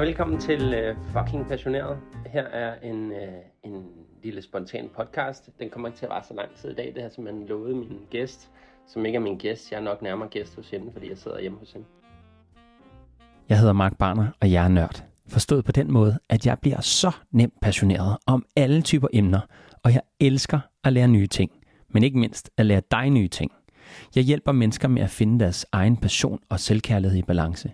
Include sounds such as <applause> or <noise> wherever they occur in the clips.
Og velkommen til uh, Fucking Passioneret. Her er en, uh, en lille spontan podcast. Den kommer ikke til at vare så lang tid i dag. Det har simpelthen lovet min gæst, som ikke er min gæst. Jeg er nok nærmere gæst hos hende, fordi jeg sidder hjemme hos hende. Jeg hedder Mark Barner, og jeg er nørd. Forstået på den måde, at jeg bliver så nemt passioneret om alle typer emner, og jeg elsker at lære nye ting, men ikke mindst at lære dig nye ting. Jeg hjælper mennesker med at finde deres egen passion og selvkærlighed i balance.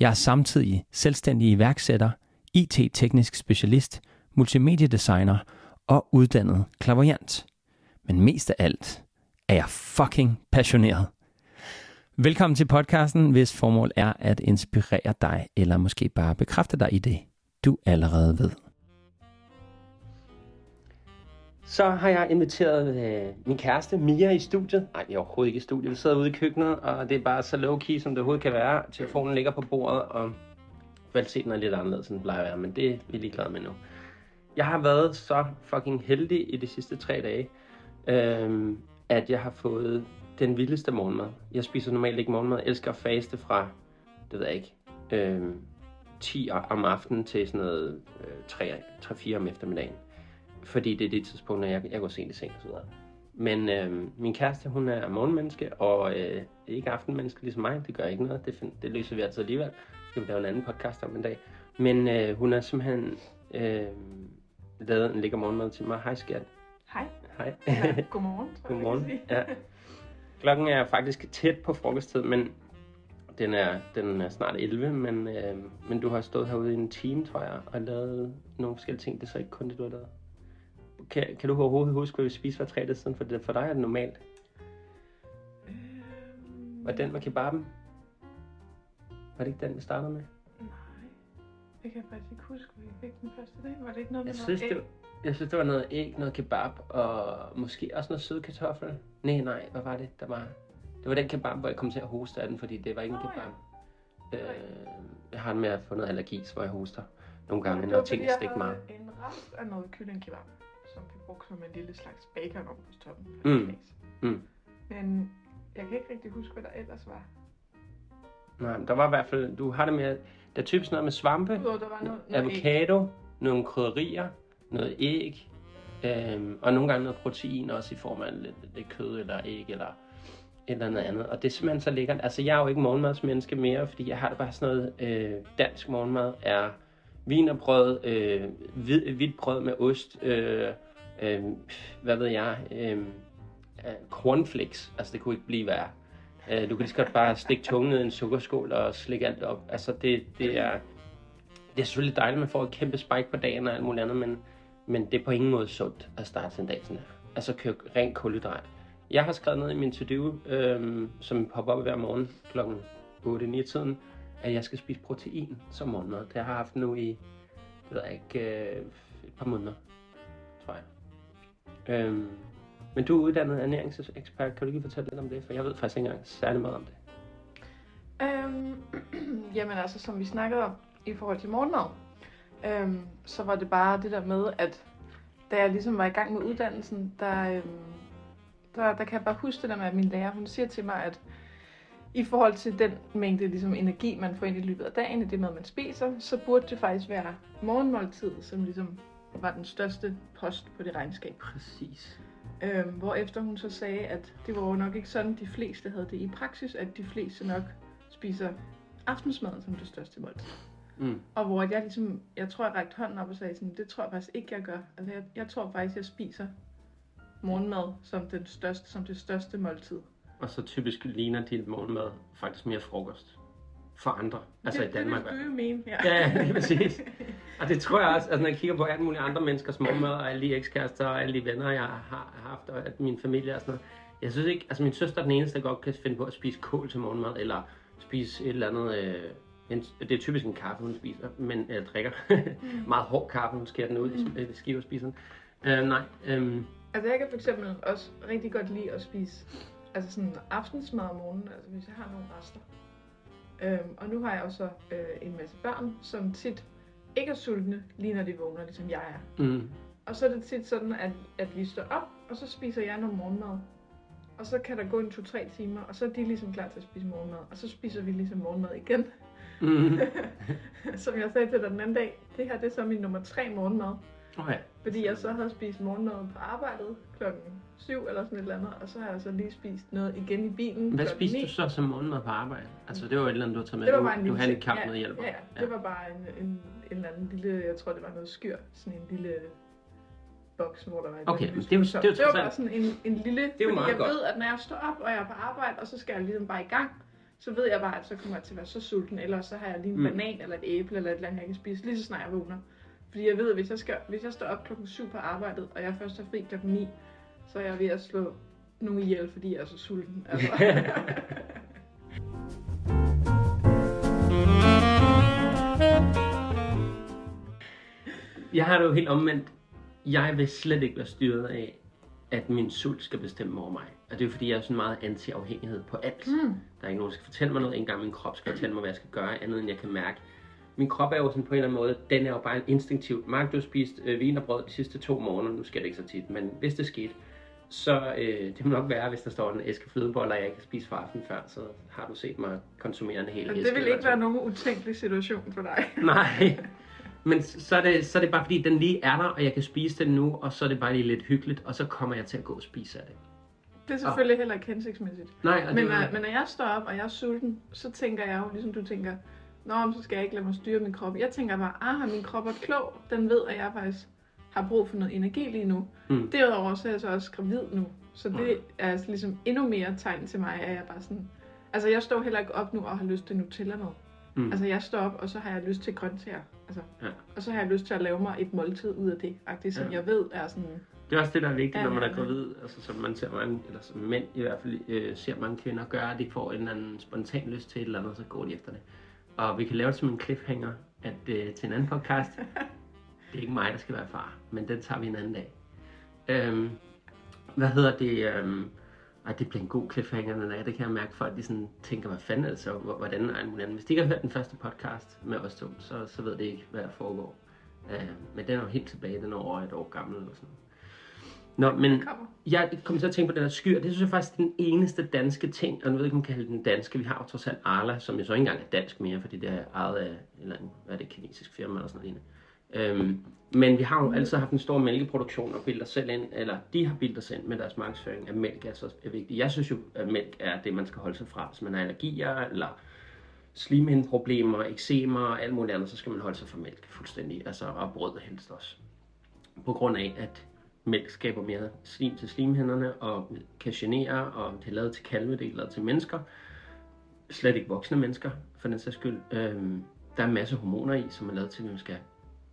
Jeg er samtidig selvstændig iværksætter, IT-teknisk specialist, multimediedesigner og uddannet klaverjant. Men mest af alt er jeg fucking passioneret. Velkommen til podcasten, hvis formål er at inspirere dig, eller måske bare bekræfte dig i det, du allerede ved. Så har jeg inviteret øh, min kæreste Mia i studiet. Nej, vi er overhovedet ikke i studiet. Vi sidder ude i køkkenet, og det er bare så low-key, som det overhovedet kan være. Telefonen ligger på bordet, og kvaliteten er lidt anderledes, end den plejer at være, men det er vi ligeglade med nu. Jeg har været så fucking heldig i de sidste tre dage, øh, at jeg har fået den vildeste morgenmad. Jeg spiser normalt ikke morgenmad. Jeg elsker at faste fra, det ved jeg ikke, øh, 10 om aftenen til sådan noget øh, 3-4 om eftermiddagen. Fordi det er det tidspunkt, når jeg, jeg går sent i seng og så videre. Men øh, min kæreste, hun er morgenmenneske, og øh, ikke aftenmenneske ligesom mig. Det gør ikke noget. Det, find, det løser vi altid alligevel. Det kan vi lave en anden podcast om en dag. Men øh, hun er simpelthen øh, lavet en lækker morgenmad til mig. Hej skat. Hej. Hej. Eller, <laughs> godmorgen, tror jeg, Godmorgen. Ja. Klokken er faktisk tæt på frokosttid, men den er, den er snart 11, men, øh, men du har stået herude i en time, tror jeg, og lavet nogle forskellige ting. Det er så ikke kun det, du har lavet. Kan, kan du overhovedet huske, hvad vi spiste for tre dage siden? For, det, for dig er det normalt. Øhm, Var den med kebaben? Var det ikke den, vi startede med? Nej. Jeg kan faktisk ikke huske, vi fik den første dag. Var det ikke noget med Jeg noget synes, det, jeg synes, det var noget æg, noget kebab, og måske også noget søde kartoffel. Nej, nej, hvad var det, der var? Det var den kebab, hvor jeg kom til at hoste af den, fordi det var ikke en Nå, ja. kebab. Er Øh, jeg har det med at få noget allergi, så hvor jeg hoster nogle gange, når ting stikker mig. en rest af noget kyllingkebab, brugte som en lille slags bacon op på toppen. Mm. Mm. Men jeg kan ikke rigtig huske, hvad der ellers var. Nej, der var i hvert fald, du har det med, der er typisk noget med svampe, Udover, der var noget, noget æg. avocado, nogle krydderier, noget æg, øhm, og nogle gange noget protein også i form af lidt, lidt kød eller æg eller eller andet andet. Og det er simpelthen så lækkert. Altså, jeg er jo ikke morgenmadsmenneske mere, fordi jeg har det bare sådan noget, øh, dansk morgenmad er vinerbrød, øh, hvid, hvidt brød med ost, øh, øh, hvad ved jeg, øhm, øh, cornflakes. Altså, det kunne ikke blive værre. Øh, du kan lige så godt bare stikke tungen ned i en sukkerskål og slikke alt op. Altså, det, det er... Det er selvfølgelig dejligt, at man får et kæmpe spike på dagen og alt muligt andet, men, men det er på ingen måde sundt at starte sin dag sådan her. Altså køre rent kulhydrat. Jeg har skrevet ned i min to-do, øh, som popper op hver morgen kl. 8-9 tiden, at jeg skal spise protein som morgenmad. Det har jeg haft nu i, det ved jeg ikke, øh, et par måneder, tror jeg. Øhm, men du er uddannet ernæringsekspert. Kan du lige fortælle lidt om det? For jeg ved faktisk ikke engang særlig meget om det. Øhm, <clears throat> jamen altså, som vi snakkede om i forhold til morgenmad, øhm, så var det bare det der med, at da jeg ligesom var i gang med uddannelsen, der, øhm, der, der kan jeg bare huske det der med, at min lærer, hun siger til mig, at i forhold til den mængde ligesom, energi, man får ind i løbet af dagen, i det mad, man spiser, så burde det faktisk være morgenmåltid, som ligesom var den største post på det regnskab. Præcis. Øhm, hvorefter hun så sagde, at det var jo nok ikke sådan, de fleste havde det i praksis, at de fleste nok spiser aftensmaden som det største måltid. Mm. Og hvor jeg ligesom, jeg tror, jeg rækte hånden op og sagde sådan, det tror jeg faktisk ikke, jeg gør. Altså, jeg, jeg tror faktisk, jeg spiser morgenmad som, den største, som det største måltid. Og så typisk ligner dit morgenmad faktisk mere frokost for andre. Altså det, i Danmark. Det vil du jo mene, ja. Ja, ja, lige præcis. <laughs> Og det tror jeg også, altså når jeg kigger på alle mulige andre menneskers morgenmad, og alle de ekskærester, og alle de venner, jeg har haft, og at min familie og sådan noget. Jeg synes ikke, altså min søster er den eneste, der godt kan finde på at spise kål til morgenmad, eller spise et eller andet, øh, en, det er typisk en kaffe, hun spiser, men eller drikker. <laughs> Meget hård kaffe, hun skærer den ud Mm. i, i skiver og spiser den. Øh, nej, øhm, Altså, jeg kan for eksempel også rigtig godt lide at spise altså sådan aftensmad om morgenen, altså hvis jeg har nogle rester. Øhm, og nu har jeg også øh, en masse børn, som tit ikke er sultne, lige når de vågner, ligesom jeg er. mm, Og så er det tit sådan, at, at vi står op, og så spiser jeg noget morgenmad. Og så kan der gå en 2-3 timer, og så er de ligesom klar til at spise morgenmad. Og så spiser vi ligesom morgenmad igen. Mm. <laughs> Som jeg sagde til dig den anden dag, det her det er så min nummer tre morgenmad. Okay. Fordi jeg så havde spist morgenmad på arbejdet klokken 7 eller sådan et eller andet, og så har jeg så lige spist noget igen i bilen Hvad spiste 9. du så som morgenmad på arbejde? Altså, det var et eller andet, du har taget med. Det var Du- bare en du lille havde en kamp ja, med hjælper. Ja, ja, det var bare en, en, en eller anden lille, jeg tror det var noget skyr, sådan en lille boks, hvor der var et Okay, lille men det på det er jo top. det var bare sådan en, en lille, jo fordi meget jeg godt. ved, at når jeg står op, og jeg er på arbejde, og så skal jeg ligesom bare i gang, så ved jeg bare, at så kommer jeg til at være så sulten, eller så har jeg lige en Mm. banan eller et æble eller et eller andet, jeg kan spise, lige så snart jeg vågner. Fordi jeg ved, at hvis jeg, skal, hvis jeg står op klokken 7 på arbejdet, og jeg først er fri klokken 9, så er jeg ved at slå nogen ihjel, fordi jeg er så sulten. Altså. <laughs> Jeg har det jo helt omvendt. Jeg vil slet ikke være styret af, at min sult skal bestemme over mig. Og det er jo fordi, jeg er sådan meget anti-afhængighed på alt. Mm. Der er ikke nogen, der skal fortælle mig noget. Ikke engang min krop skal fortælle mig, hvad jeg skal gøre, andet end jeg kan mærke. Min krop er jo sådan på en eller anden måde, den er jo bare instinktivt. Mark, du har spist øh, vinerbrød de sidste to måneder, nu sker det ikke så tit, men hvis det skete, så øh, det må nok være, hvis der står en æske flødeboller, jeg ikke kan spise fra aften før, så har du set mig konsumere en hel Men æske. det vil ikke være nogen utænkelig situation for dig. <laughs> Nej, men så er, det, så er det bare fordi, den lige er der, og jeg kan spise den nu, og så er det bare lige lidt hyggeligt, og så kommer jeg til at gå og spise af det. Det er selvfølgelig heller ikke hensigtsmæssigt. Nej, og Men, var, øh, men når jeg står op, og jeg er sulten, så tænker jeg jo, ligesom du tænker, Nå, så skal jeg ikke lade mig styre min krop. Jeg tænker bare, ah, min krop er klog. Den ved, at jeg faktisk har brug for noget energi lige nu. Mm. Derudover så er jeg så også gravid nu. Så det Nej. er altså ligesom endnu mere tegn til mig, at jeg bare sådan... Altså, jeg står heller ikke op nu og har lyst til Nutella med. Mm. Altså, jeg står op, og så har jeg lyst til grøntsager. Altså, Ja. Og så har jeg lyst til at lave mig et måltid ud af det, faktisk, som Ja. jeg ved er sådan... det er også det, der er vigtigt, Ja, når man er gravid, altså som man ser mange, eller som mænd i hvert fald øh, ser mange kvinder gøre, at de får en eller anden spontan lyst til et eller andet, så går de efter det. Og vi kan lave det som en cliffhanger, at øh, til en anden podcast, <laughs> det er ikke mig, der skal være far, men den tager vi en anden dag. Øhm, hvad hedder det? Øhm, ej, det bliver en god cliffhanger, den dag. Det kan jeg mærke, folk de sådan tænker, hvad fanden er det så? Hvor- Hvordan er andet? Hvis de ikke har hørt den første podcast med os to, så, så ved det ikke, hvad der foregår. Øh, men den er jo helt tilbage, den er over et år gammel eller sådan. Nå, men Kommer. jeg kom til at tænke på den der skyr. Det synes jeg faktisk er den eneste danske ting, og nu ved jeg ikke, om man kan kalde den danske. Vi har jo trods alt Arla, som jo så ikke engang er dansk mere, fordi det er ejet af eller hvad er det, kinesisk firma eller sådan noget. Øhm, men vi har jo altid haft en stor mælkeproduktion og bilder selv ind, eller de har bilder os ind med deres markedsføring, at mælk er så er vigtigt. Jeg synes jo, at mælk er det, man skal holde sig fra, hvis man har allergier, eller slimhindproblemer, eksemer og alt muligt andet, så skal man holde sig fra mælk fuldstændig, altså og brød helst også. På grund af, at mælk skaber mere slim til slimhinderne og kan genere, og det er lavet til kalve, det er lavet til mennesker. Slet ikke voksne mennesker, for den sags skyld. Øhm, der er en masse hormoner i, som er lavet til, at man skal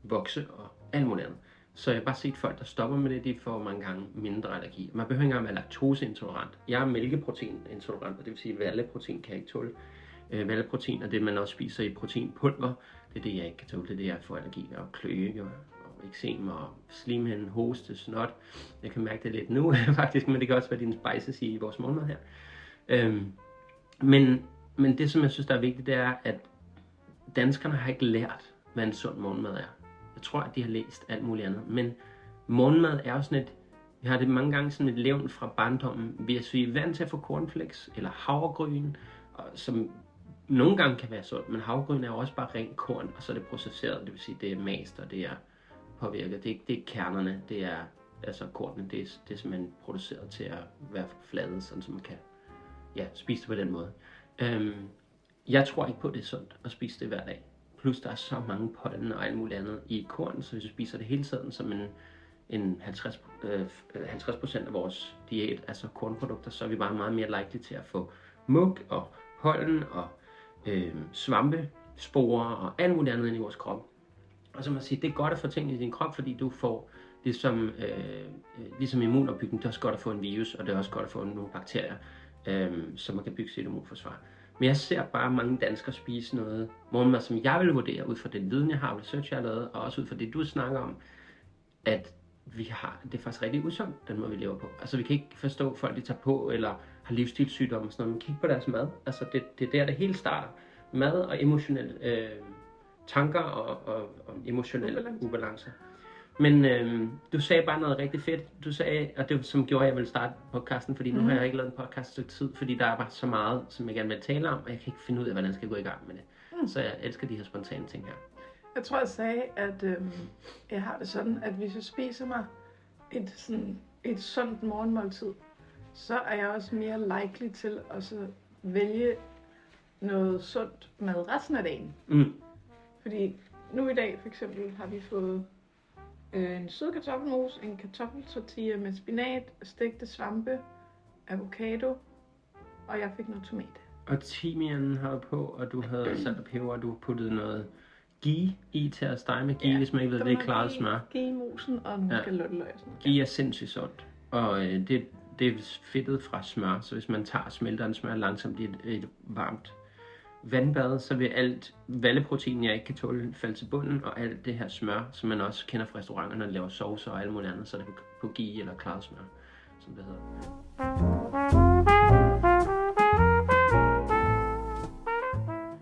vokse og alt muligt andet. Så jeg har bare set folk, der stopper med det, de får mange gange mindre allergi. Man behøver ikke engang være laktoseintolerant. Jeg er mælkeproteinintolerant, og det vil sige, at valleprotein kan jeg ikke tåle. Øh, valleprotein er det, man også spiser i proteinpulver. Det er det, jeg ikke kan tåle. Det er det, jeg får allergi og kløe, og, og eksem og slimhinde, hoste, snot. Jeg kan mærke det lidt nu, <laughs> faktisk, men det kan også være din spices i vores morgenmad her. Øhm, men, men det, som jeg synes, der er vigtigt, det er, at danskerne har ikke lært, hvad en sund morgenmad er. Tror, at de har læst alt muligt andet. Men morgenmad er jo sådan et, vi har det mange gange sådan et levn fra barndommen. Hvis vi er vant til at få cornflakes eller havregryn, og som nogle gange kan være sundt, men havregryn er jo også bare rent korn, og så er det processeret, det vil sige, det er mast, og det er påvirket. Det er, det er kernerne, det er altså kornene, det er, det er simpelthen produceret til at være fladet, sådan som man kan ja, spise det på den måde. Øhm, jeg tror ikke på, at det er sundt at spise det hver dag. Plus der er så mange pollen og alt muligt andet i korn, så hvis du spiser det hele tiden som en, en 50, øh, 50 øh, af vores diæt, altså kornprodukter, så er vi bare meget mere likely til at få mug og pollen og øh, svampesporer og alt muligt andet ind i vores krop. Og så må man sige, det er godt at få ting i din krop, fordi du får ligesom, som, øh, øh, ligesom immunopbygning, det er også godt at få en virus, og det er også godt at få nogle bakterier, øh, så man kan bygge sit immunforsvar. Men jeg ser bare mange danskere spise noget morgenmad, som jeg vil vurdere ud fra den viden, jeg har, og research, jeg har lavet, og også ud fra det, du snakker om, at vi har, det er faktisk rigtig usundt, den måde, vi lever på. Altså, vi kan ikke forstå folk, de tager på, eller har livsstilssygdomme og sådan noget, men kig på deres mad. Altså, det, det er der, det hele starter. Mad og emotionelle øh, tanker og, og, og emotionelle Ubalance. ubalancer. Men øh, du sagde bare noget rigtig fedt. Du sagde, og det som gjorde, at jeg ville starte podcasten, fordi nu Mhm. har jeg ikke lavet en podcast et stykke tid, fordi der er bare så meget, som jeg gerne vil tale om, og jeg kan ikke finde ud af, hvordan jeg skal gå i gang med det. Mm. Så jeg elsker de her spontane ting her. Jeg tror, jeg sagde, at øhm, jeg har det sådan, at hvis jeg spiser mig et, sådan, et sundt morgenmåltid, så er jeg også mere likely til at så vælge noget sundt mad resten af dagen. Mm. Fordi nu i dag for eksempel har vi fået øh, en sød kartoffelmos, en kartoffeltortilla med spinat, stegte svampe, avocado, og jeg fik noget tomat. Og timianen har du på, og du havde <clears throat> salt og peber, og du puttede noget ghee i til at stege med ghee, ja, hvis man ikke ved, det er klaret smør. Give mosen og nogle Ja. ja. kalotteløg og sådan noget. Ghee er sindssygt sundt, og øh, det, det er fedtet fra smør, så hvis man tager og smelter en smør langsomt i et, et varmt vandbad, så vil alt valleprotein, jeg ikke kan tåle, falde til bunden, og alt det her smør, som man også kender fra restauranterne, når de laver saucer og alt muligt andet, så er det på, ghee eller klaret smør, som det hedder.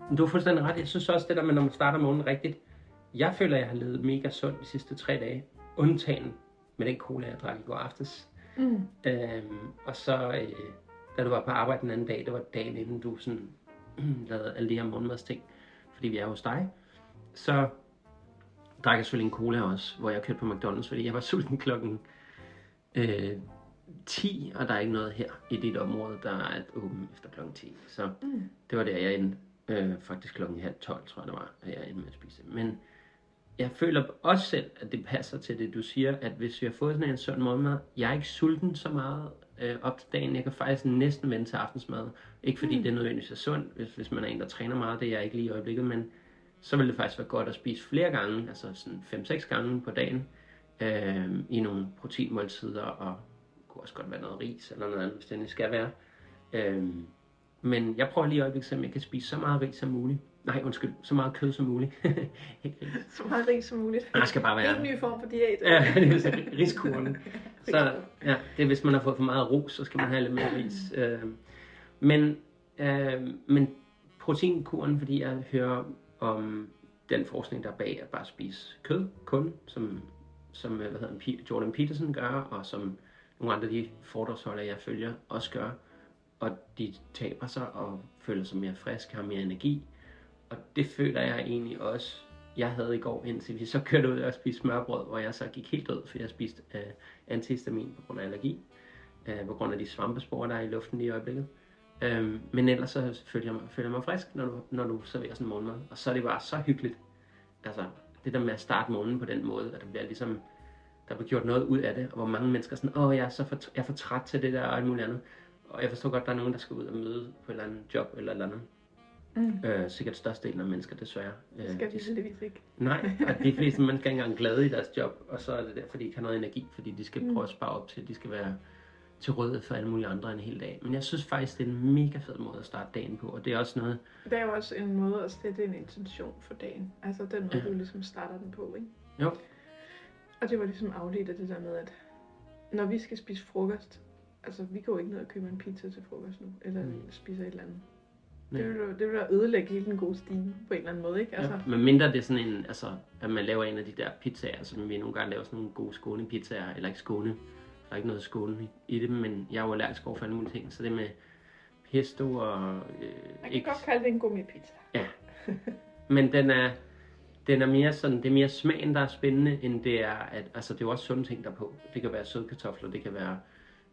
Men Du har fuldstændig ret. Jeg synes også, det der med, når man starter morgenen rigtigt. Jeg føler, jeg har levet mega sundt de sidste tre dage. Undtagen med den cola, jeg drak i går aftes. Mm. Øhm, og så, øh, da du var på arbejde den anden dag, det var dagen inden du sådan, <clears throat> lavede alle de her morgenmadsting, fordi vi er hos dig, så drak jeg selvfølgelig en cola også, hvor jeg kørte på McDonald's, fordi jeg var <laughs> sulten klokken øh, 10, og der er ikke noget her i dit område, der er åbent efter klokken 10. Så Mm. det var der, jeg endte. Øh, faktisk klokken halv 12, tror jeg det var, at jeg endte med at spise. Men jeg føler også selv, at det passer til det, du siger, at hvis vi har fået sådan en sund morgenmad, jeg er ikke sulten så meget øh, op til dagen. Jeg kan faktisk næsten vente til aftensmad. Ikke fordi mm. det er nødvendigvis er sundt, hvis, hvis man er en, der træner meget, det er jeg ikke lige i øjeblikket, men så vil det faktisk være godt at spise flere gange, altså sådan 5-6 gange på dagen, øh, i nogle proteinmåltider, og det kunne også godt være noget ris eller noget andet, hvis det skal være. Øh, men jeg prøver lige i øjeblikket, om jeg kan spise så meget ris som muligt. Nej, undskyld, så meget kød som muligt. <laughs> ris. Så meget rig som muligt. Der skal bare være... Helt ny form for diæt. Ja, det er så riskuren. <laughs> Så ja, det er, hvis man har fået for meget ros, så skal man have lidt mere ris. Øh, men, øh, men proteinkuren, fordi jeg hører om den forskning, der er bag at bare spise kød kun, som, som hvad hedder Jordan Peterson gør, og som nogle andre de foredragsholdere, jeg følger, også gør. Og de taber sig og føler sig mere friske, har mere energi. Og det føler jeg egentlig også, jeg havde i går, indtil vi så kørte ud og spiste smørbrød, hvor jeg så gik helt død, fordi jeg spiste øh, antihistamin på grund af allergi, øh, på grund af de svampesporer, der er i luften lige i øjeblikket. Øh, men ellers så føler jeg mig, føler jeg mig frisk, når du, når du serverer sådan en morgenmad. Og så er det bare så hyggeligt. Altså, det der med at starte morgenen på den måde, at der bliver ligesom, der bliver gjort noget ud af det, og hvor mange mennesker er sådan, åh, jeg er, så for, jeg er for træt til det der og alt muligt andet. Og jeg forstår godt, der er nogen, der skal ud og møde på et eller andet job eller et eller andet. Mm. Øh, sikkert størstedelen af mennesker, desværre. Det skal Øh, vi heldigvis ikke. Nej, og de fleste <laughs> mennesker er ikke engang glade i deres job, og så er det derfor, de ikke har noget energi, fordi de skal Mm. prøve at spare op til, at de skal være til rådighed for alle mulige andre en hel dag. Men jeg synes faktisk, det er en mega fed måde at starte dagen på, og det er også noget, Det er jo også en måde at sætte en intention for dagen. Altså den måde, Ja. du ligesom starter den på, ikke? Jo. Og det var ligesom afledt af det der med, at når vi skal spise frokost, altså vi går ikke ned og køber en pizza til frokost nu, eller Mm. spiser et eller andet. Nej. Det vil, jo- det vil jo ødelægge hele den gode stime på en eller anden måde, ikke? Altså, ja, men mindre det er sådan en, altså, at man laver en af de der pizzaer, som vi nogle gange laver sådan nogle gode skånepizzaer, eller ikke skåne, der er ikke noget skåne i, det, men jeg er jo allergisk over for alle mulige ting, så det med pesto og øh, man kan godt kalde det en gourmet-pizza. <laughs> Men den er, den er mere sådan, det er mere smagen, der er spændende, end det er, at, altså det er jo også sunde ting der er på. Det kan være søde kartofler, det kan være,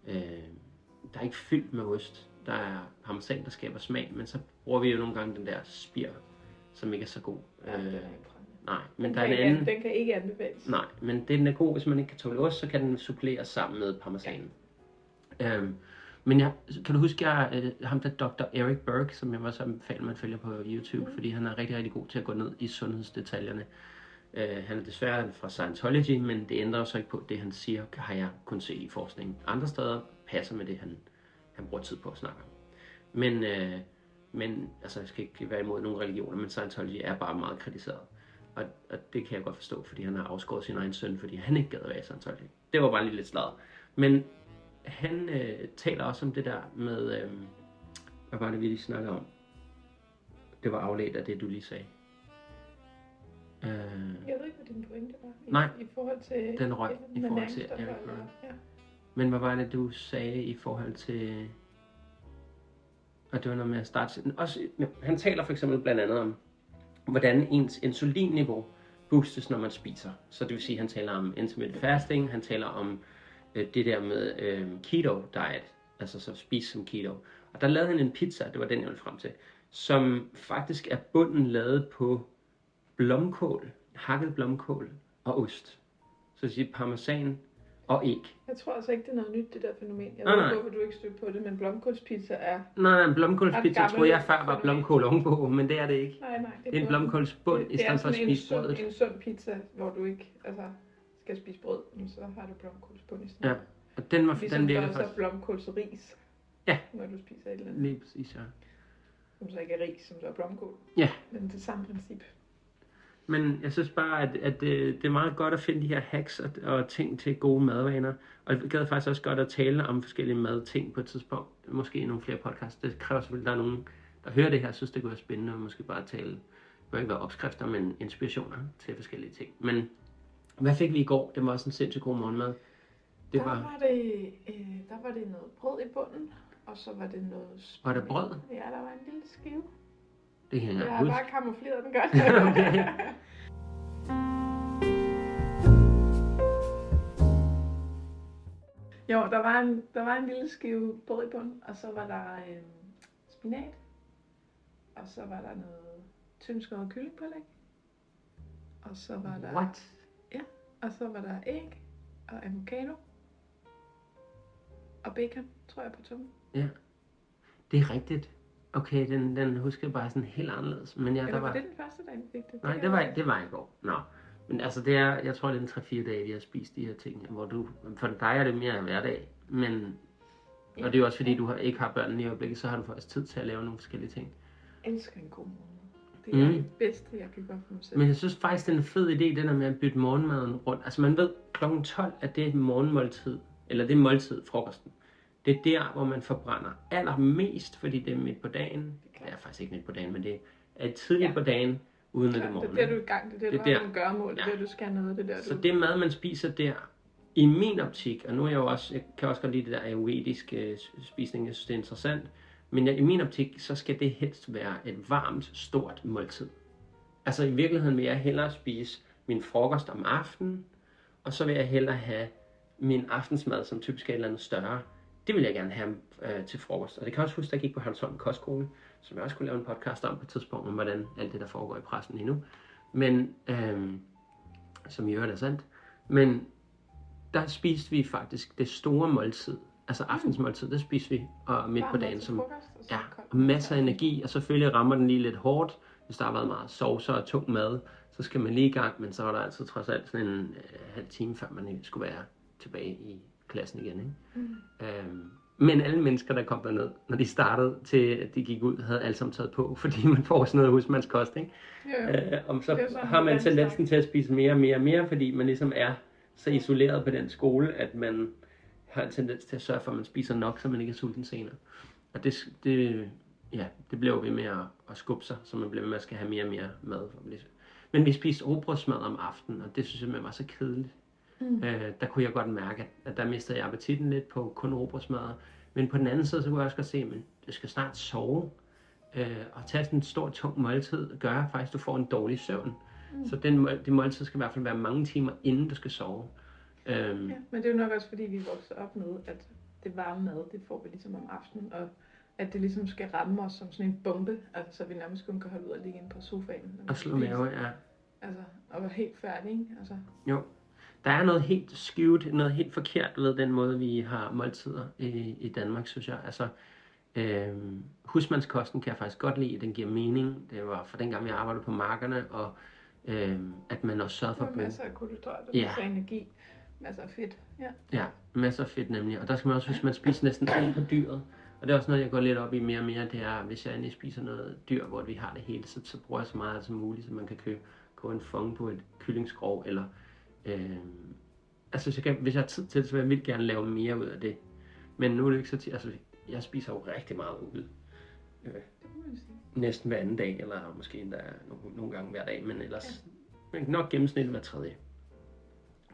øh, der er ikke fyldt med ost. Der er parmesan, der skaber smag, men så bruger vi jo nogle gange den der spir, som ikke er så god. Ja, Øh, nej, men den, der er en ikke, anden, den kan ikke anbefales. nej, men den er god, hvis man ikke kan tåle ost, så kan den suppleres sammen med parmesanen. Øhm, men jeg, kan du huske, jeg, øh, ham der Dr. Eric Berg, som jeg også anbefaler, man følger på YouTube, Mm. fordi han er rigtig, rigtig god til at gå ned i sundhedsdetaljerne. Øh, Øh, han er desværre fra Scientology, men det ændrer så ikke på, det han siger, har jeg kun se i forskningen Andre steder passer med det, han, han bruger tid på at snakke om. Men, øh, men altså, jeg skal ikke være imod nogen religioner, men Scientology er bare meget kritiseret. Og, og det kan jeg godt forstå, fordi han har afskåret sin egen søn, fordi han ikke gad at være i Scientology. Det var bare lige lidt sladder. Men han øh, taler også om det der med, øh, hvad var det, vi lige snakkede om? Det var afledt af det, du lige sagde. Øh, Jeg ved ikke, hvad din pointe var. I, Nej. I forhold til... Den røg i forhold til Eric Berne. Ja. men hvad var det, du sagde i forhold til... Og det var noget med at starte... Også, han taler for eksempel blandt andet om hvordan ens insulinniveau boostes, når man spiser. Så det vil sige, at han taler om intermittent fasting, han taler om øh, det der med øh, keto diet, altså så spise som keto. Og der lavede han en pizza, det var den, jeg ville frem til, som faktisk er bunden lavet på blomkål, hakket blomkål og ost. Så det siger parmesan og æg. Jeg tror altså ikke, det er noget nyt, det der fænomen. Jeg Nej, ved nej. ikke, hvorfor du ikke stødte på det, men blomkålspizza er... Nej, en blomkålspizza troede jeg før var blomkål ovenpå, men det er det ikke. Nej, nej. Det er en blomkålsbund i det er stedet for at spise sund, brødet. en sund pizza, hvor du ikke altså, skal spise brød, men så har du blomkålsbund i stedet. Ja, Og den, var, Ligesom den virker faktisk... er blomkålsris, Ja. når du spiser et eller andet, Lige præcis, ja. som så ikke er ris, som så er blomkål. Ja. Men det er samme princip. Men jeg synes bare, at, at det, det er meget godt at finde de her hacks og, og ting til gode madvaner. Og jeg gad faktisk også godt at tale om forskellige madting på et tidspunkt. Måske i nogle flere podcasts. Det kræver selvfølgelig, at der er nogen, der hører det her, synes det kunne være spændende. Og måske bare tale, det bør ikke være opskrifter, men inspirationer til forskellige ting. Men hvad fik vi i går? Det var også en sindssygt god morgenmad. Det der, var, var det, øh, der var det noget brød i bunden, og så var det noget... Var der brød? Ja, der var en lille skive. Det kan jeg Jeg ikke har huske. bare kamufleret den godt. Okay. <laughs> jo, der var, en, der var en lille skive brød i bunden, og så var der øh, spinat, og så var der noget tyndskåret kyllingpålæg, og så var der, What? og så var der æg og avocado og bacon, tror jeg, på tungen. Det er rigtigt. Okay, den, den husker jeg bare sådan helt anderledes. Men ja, Eller der var var... det den første dag, vi fik det? Nej, det var, det var i går. Nå. Men altså, det er, jeg tror, det er en 3-4 dage, vi har spist de her ting, hvor du, for dig er det mere hverdag, men, og det er jo også fordi, du har, ikke har børn i øjeblikket, så har du faktisk tid til at lave nogle forskellige ting. Jeg elsker en god morgen. Det er Mm. det bedste, jeg kan gøre for mig selv. Men jeg synes faktisk, det er en fed idé, det der med at bytte morgenmaden rundt. Altså man ved, kl. 12 er det morgenmåltid, eller det er måltid, frokosten. Det er der, hvor man forbrænder allermest, fordi det er midt på dagen. Det er faktisk ikke midt på dagen, men det er tidligt Ja. på dagen, uden at det Klart, det er der, du er i gang. Det er der, Det du er der. nogle gøremål. Det er der, du skal noget. Det er der, Så du... det mad, man spiser der, i min optik, og nu er jeg jo også, jeg kan også godt lide det der ayurvediske øh, spisning, jeg synes det er interessant, men jeg, i min optik, så skal det helst være et varmt, stort måltid. Altså i virkeligheden vil jeg hellere spise min frokost om aftenen, og så vil jeg hellere have min aftensmad, som typisk er et eller andet større. Det vil jeg gerne have øh, til frokost. Og det kan jeg også huske, at jeg gik på Hansholm Kostskole, som jeg også kunne lave en podcast om på et tidspunkt, om hvordan alt det, der foregår i pressen lige nu. Men, øhm, som i øvrigt er sandt. Men der spiste vi faktisk det store måltid, altså aftensmåltid, det spiste vi og midt på Varm mad dagen, som, frokost, ja, og masser af energi, og selvfølgelig rammer den lige lidt hårdt, hvis der har været meget sovser og tung mad, så skal man lige i gang, men så er der altid trods alt sådan en øh, halv time, før man skulle være tilbage i klassen igen. Ikke? Mm. Øhm, men alle mennesker, der kom derned, når de startede til, at de gik ud, havde alle sammen taget på, <laughs> fordi man får sådan noget husmandskost, ikke? Jo. Øh, om så sådan, har man tendensen til at spise mere og mere og mere, fordi man ligesom er så isoleret på den skole, at man har en tendens til at sørge for, at man spiser nok, så man ikke er sulten senere. Og det, det, ja, det jo ved med at, at skubbe sig, så man bliver ved med at skal have mere og mere mad. Men vi spiste robrødsmad om aftenen, og det synes jeg simpelthen var så kedeligt. Mm. Øh, der kunne jeg godt mærke, at, der mistede jeg appetitten lidt på kun robrødsmad. Men på den anden side, så kunne jeg også godt se, at du skal snart sove. Øh, og tage sådan en stor, tung måltid, gør faktisk, at du får en dårlig søvn. Mm. Så den, det måltid skal i hvert fald være mange timer, inden du skal sove. Øhm, Ja, men det er jo nok også, fordi vi vokser op med, at det varme mad, det får vi ligesom om aftenen, og at det ligesom skal ramme os som sådan en bombe, altså så vi nærmest kun kan holde ud og ligge inde på sofaen. og slå mave, ja. Altså, og være helt færdig, ikke? Altså, Jo. Der er noget helt skewed, noget helt forkert ved den måde, vi har måltider i, i Danmark, synes jeg. Altså, øhm, husmandskosten kan jeg faktisk godt lide, den giver mening. Det var for dengang, jeg arbejdede på markerne, og øhm, at man også sørgede for bruge masser af kulhydrater, Ja. masser af energi, masser af fedt. Ja. Ja, masser af fedt nemlig. Og der skal man også, hvis man spiser næsten alt på dyret, og det er også noget, jeg går lidt op i mere og mere, det er, hvis jeg endelig spiser noget dyr, hvor vi har det hele, så, så bruger jeg så meget som muligt, så man kan købe gå en fong på et kyllingskrog, eller øh, altså hvis jeg, kan, hvis jeg har tid til det, så vil jeg vildt gerne lave mere ud af det. Men nu er det ikke så tit, altså jeg spiser jo rigtig meget ude. Øh, næsten hver anden dag, eller måske endda nogle, nogle gange hver dag, men ellers ja. nok gennemsnit hver tredje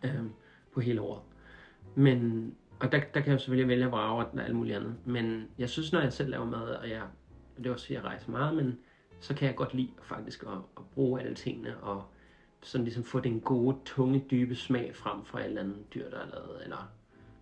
øhm, på hele året. Men, og der, der kan jeg selvfølgelig vælge at vrage og alt muligt andet. Men jeg synes, når jeg selv laver mad, og jeg, det er også fordi, jeg rejser meget, men så kan jeg godt lide faktisk at, at bruge alle tingene og sådan ligesom få den gode, tunge, dybe smag frem fra et eller andet dyr, der er lavet, eller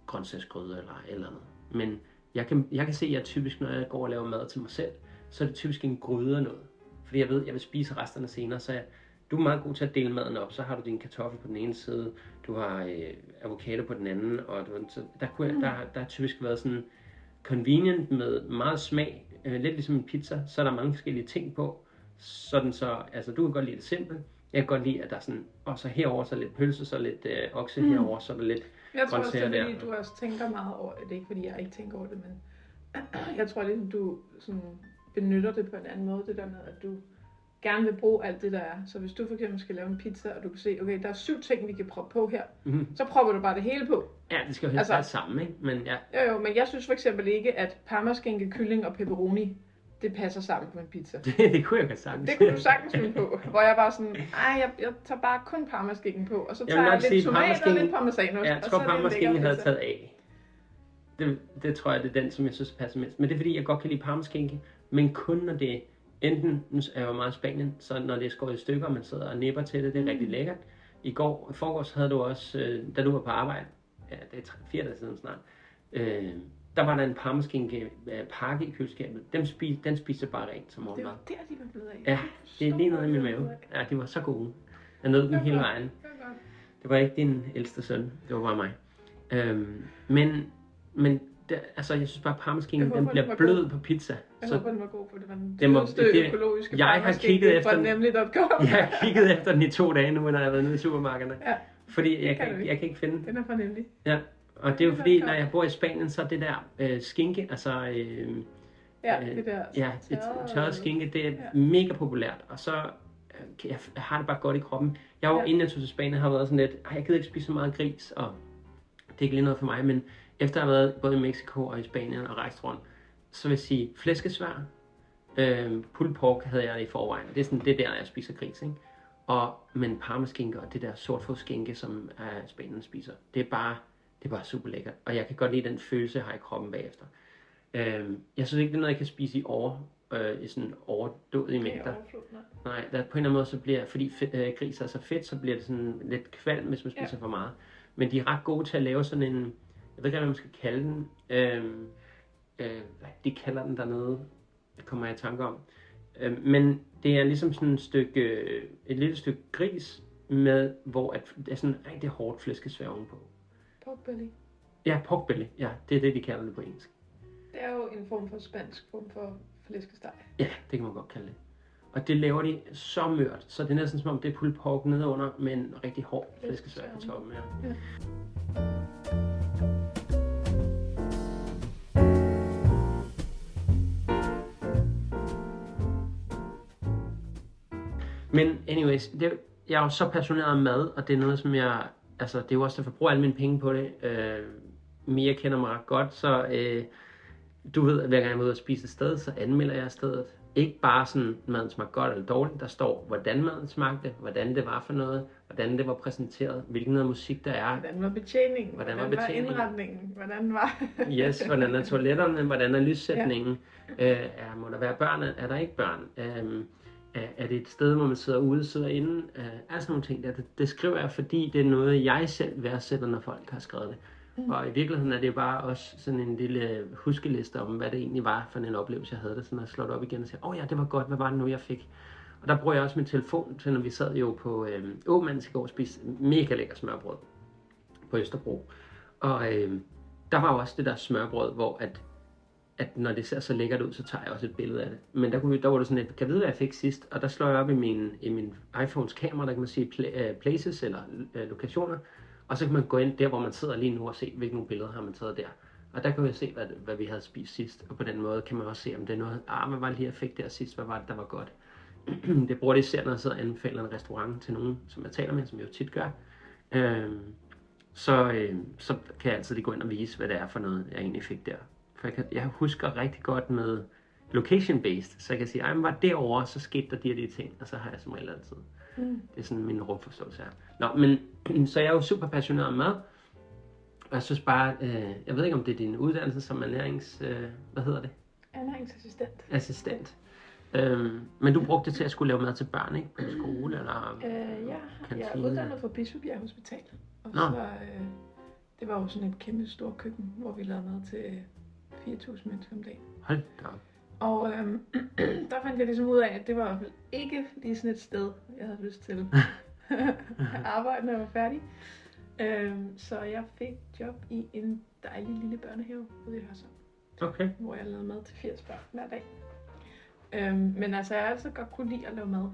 grøntsagsgryde eller et eller andet. Men jeg kan, jeg kan se, at jeg typisk, når jeg går og laver mad til mig selv, så er det typisk en gryde af noget. Fordi jeg ved, at jeg vil spise resterne senere, så jeg, du er meget god til at dele maden op. Så har du din kartoffel på den ene side, du har øh, avocado på den anden, og du, så der, kunne jeg, der, der har typisk været sådan convenient med meget smag, øh, lidt ligesom en pizza, så er der mange forskellige ting på. Sådan så, altså du kan godt lide det simpelt. Jeg kan godt lide, at der er sådan, og så herover så lidt pølse, så lidt øh, okse mm. herover, så er der lidt Jeg tror også, det er fordi, der. du også tænker meget over det. Er ikke fordi, jeg ikke tænker over det, men <clears throat> jeg tror lidt, du sådan benytter det på en anden måde. Det der med, at du gerne vil bruge alt det, der er. Så hvis du for eksempel skal lave en pizza, og du kan se, okay, der er syv ting, vi kan proppe på her, Mhm. så propper du bare det hele på. Ja, det skal jo helst altså, være sammen, ikke? Men ja, Jo, jo, men jeg synes for eksempel ikke, at parmaskinke, kylling og pepperoni, det passer sammen på en pizza. <laughs> det, det kunne jeg godt sagtens. Det kunne du sagtens finde på, <laughs> hvor jeg var sådan, ej, jeg, jeg tager bare kun parmaskinken på, og så Jeg tager jeg, nok lidt tomat og lidt parmesanost, Ja, jeg tror, så det en parmaskingen lækker havde taget af. Det, det tror jeg, det er den, som jeg synes passer mindst. Men det er fordi, jeg godt kan lide parmaskinke, men kun når det enten, nu er jeg jo meget i Spanien, så når det er skåret i stykker, og man sidder og nipper til det, det er mm. rigtig lækkert. I går, i forgårs havde du også, øh, da du var på arbejde, ja, det er tre, fire dage siden snart, øh, der var der en parmaskinke øh, pakke i køleskabet. Dem spis, den spiste jeg bare rent som Det morgenmad. var der, de var blevet af. Ja, det er lige noget i min mave. det Ja, de var så gode. Jeg nød dem hele vejen. Det var ikke din ældste søn, det var bare mig. Øhm, men, men det, altså, jeg synes bare, at parmaskinken, Jeg den den bliver var blød god. på pizza. Jeg Så håber, den var god, for det var den Det dyreste det- det- økologiske jeg har kigget efter den. nemlig.com. <laughs> jeg har kigget efter den i to dage nu, når jeg har været nede i supermarkederne. Ja, Fordi jeg kan ikke. jeg kan ikke finde den. den er fra nemlig. Ja. Og det er jo fordi, når jeg bor i Spanien, så er det der øh, skinke, altså øh, Ja, Øh, det der ja, et tørret skinke, det er Ja. mega populært. Og så øh, jeg, har det bare godt i kroppen. Jeg var, Ja. inden jeg tog til Spanien, har været sådan lidt, "Ej, jeg gider ikke spise så meget gris, og det er ikke lige noget for mig, men efter at have været både i Mexico og i Spanien og rejst rundt, så vil jeg sige, flæskesvær, øh, pulled pork havde jeg i forvejen. Det er, sådan, det er der, jeg spiser gris, ikke? Og, men parmaskinke og det der sortfodskinke, som uh, Spanien spiser, det er bare, det er bare super lækkert. Og jeg kan godt lide den følelse, jeg har i kroppen bagefter. Øh, jeg synes ikke, det er noget, jeg kan spise i over, øh, i sådan overdådige mængder. Nej, der, på en eller anden måde, så bliver, fordi fedt, øh, gris er så fedt, så bliver det sådan lidt kvalm, hvis man spiser ja. for meget. Men de er ret gode til at lave sådan en, jeg ved ikke, hvad man skal kalde den, øh, øh, hvad de kalder den dernede, det kommer jeg i tanke om. Øh, men det er ligesom sådan et stykke, øh, et lille stykke gris, med, hvor at, det er sådan rigtig hårdt flæskesvær ovenpå. Pork belly. Ja, pork belly, ja, det er det, de kalder det på engelsk. Det er jo en form for spansk form for flæskesteg. Ja, det kan man godt kalde det. Og det laver de så mørt, så det er næsten som om det er pulled pork nedenunder, med en rigtig hård flæskesvær på toppen. Ja. Ja. Men anyways, det, jeg er jo så passioneret om mad, og det er noget, som jeg, altså det er jo også derfor, jeg bruger alle mine penge på det. Øh, Mia kender mig godt, så øh, du ved, at hver gang jeg er ude og spise et sted, så anmelder jeg stedet. Ikke bare sådan, maden smagte godt eller dårligt. Der står, hvordan maden smagte, hvordan det var for noget, hvordan det var præsenteret, hvilken noget musik der er. Hvordan var betjeningen? Hvordan var Hvordan var betjeningen? indretningen? Hvordan var... <laughs> Yes, hvordan er toiletterne, hvordan er lyssætningen, ja. øh, er, må der være børn, er der ikke børn, øh, er, er det et sted, hvor man sidder ude, sidder inde, øh, er sådan nogle ting der. Det, det skriver jeg, fordi det er noget, jeg selv værdsætter, når folk har skrevet det. Mm. Og i virkeligheden er det bare også sådan en lille huskeliste om, hvad det egentlig var for en oplevelse, jeg havde det. Sådan at slå det op igen og sige, åh oh ja, det var godt, hvad var det nu, jeg fik? Og der bruger jeg også min telefon til, når vi sad jo på øh, Åmands i går og spiste mega lækker smørbrød på Østerbro. Og øh, der var jo også det der smørbrød, hvor at, at når det ser så lækkert ud, så tager jeg også et billede af det. Men der, kunne vi, der var det sådan lidt, kan jeg vide, hvad jeg fik sidst? Og der slår jeg op i min, i min iPhones kamera, der kan man sige øh, places eller øh, lokationer. Og så kan man gå ind der, hvor man sidder lige nu og se, hvilke nogle billeder har man taget der. Og der kan vi se, hvad, hvad vi havde spist sidst. Og på den måde kan man også se, om det er noget, ah, hvad var det lige, jeg fik der sidst? Hvad var det, der var godt? <clears throat> det bruger det især, når jeg sidder og anbefaler en restaurant til nogen, som jeg taler med, som jeg jo tit gør. Øhm, så, øh, så kan jeg altid lige gå ind og vise, hvad det er for noget, jeg egentlig fik der. For jeg, kan, jeg husker rigtig godt med location-based, så jeg kan sige, at var derovre, så skete der de og de ting, og så har jeg som regel altid. Mm. Det er sådan min rumforståelse her. Nå, men <clears throat> så jeg er jo super passioneret om mad, og jeg synes bare, øh, jeg ved ikke om det er din uddannelse som ernærings, øh, hvad hedder det? Ernæringsassistent. assistent. Øhm, men du brugte det til at skulle lave mad til børn, ikke? På skole, eller... Øh, ja, jeg er Kantine. uddannet fra Bispebjerg Hospital. Og Nå. så, øh, det var jo sådan et kæmpe stort køkken, hvor vi lavede mad til 4.000 mennesker om dagen. Hold da op. Og øhm, <clears throat> der fandt jeg ligesom ud af, at det var ikke lige sådan et sted, jeg havde lyst til at <laughs> arbejde, når jeg var færdig. Øhm, så jeg fik job i en dejlig lille børnehave ude i Hørsholm, Okay. hvor jeg lavede mad til 80 børn hver dag. Øhm, men altså, jeg har altid godt kunne lide at lave mad.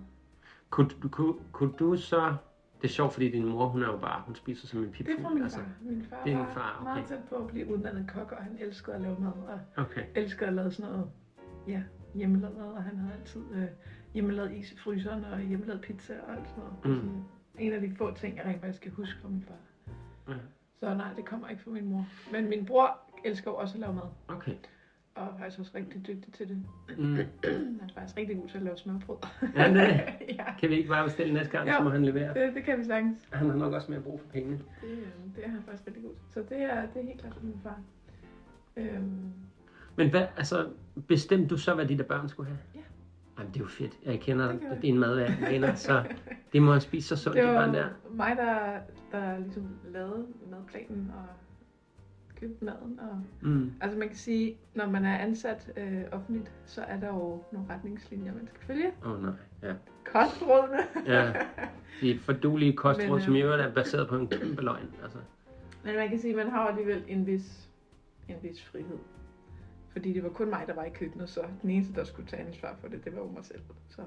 Kunne, kunne, kunne du så... Det er sjovt, fordi din mor, hun er jo bare... Hun spiser som en Det er pipfugl. fra min far. Min far det er din var far, okay. meget tæt på at blive uddannet kok, og han elskede at lave mad, og Okay. elskede at lave sådan noget ja, hjemmelavet mad, og han havde altid øh, hjemmelavet is i fryseren, og hjemmelavet pizza og alt sådan noget. Mm. Sådan en af de få ting, jeg rent faktisk kan huske fra min far. Ja. Så nej, det kommer ikke fra min mor. Men min bror elsker jo også at lave mad, Okay. Og er faktisk også rigtig dygtig til det. Mm. Han er faktisk rigtig god til at lave smørbrød. Ja, det er <laughs> det. ja, Kan vi ikke bare bestille næste gang, Jo. så må han levere? det, det kan vi sagtens. Han har nok også mere brug for penge. Det, øh, det er han faktisk rigtig god til. Så det er, det er helt klart min far. Øhm, Men hvad, altså, bestemte du så, hvad de der børn skulle have? Ja. Jamen, det er jo fedt. Jeg kender Det jeg. dine madvaner, så det må spise så sundt, det de var børn der. mig, der, der ligesom lavede madplanen og købte maden. Og, Mm. altså man kan sige, når man er ansat øh, offentligt, så er der jo nogle retningslinjer, man skal følge. Åh oh, nej, ja. Kostrådene. Ja, de fordulige kostråd, Men, som i øh, øvrigt er baseret på en kæmpe løgn. Altså. Men man kan sige, at man har alligevel en vis, en vis frihed. Fordi det var kun mig, der var i køkkenet, så den eneste, der skulle tage ansvar for det, det var jo mig selv. Så,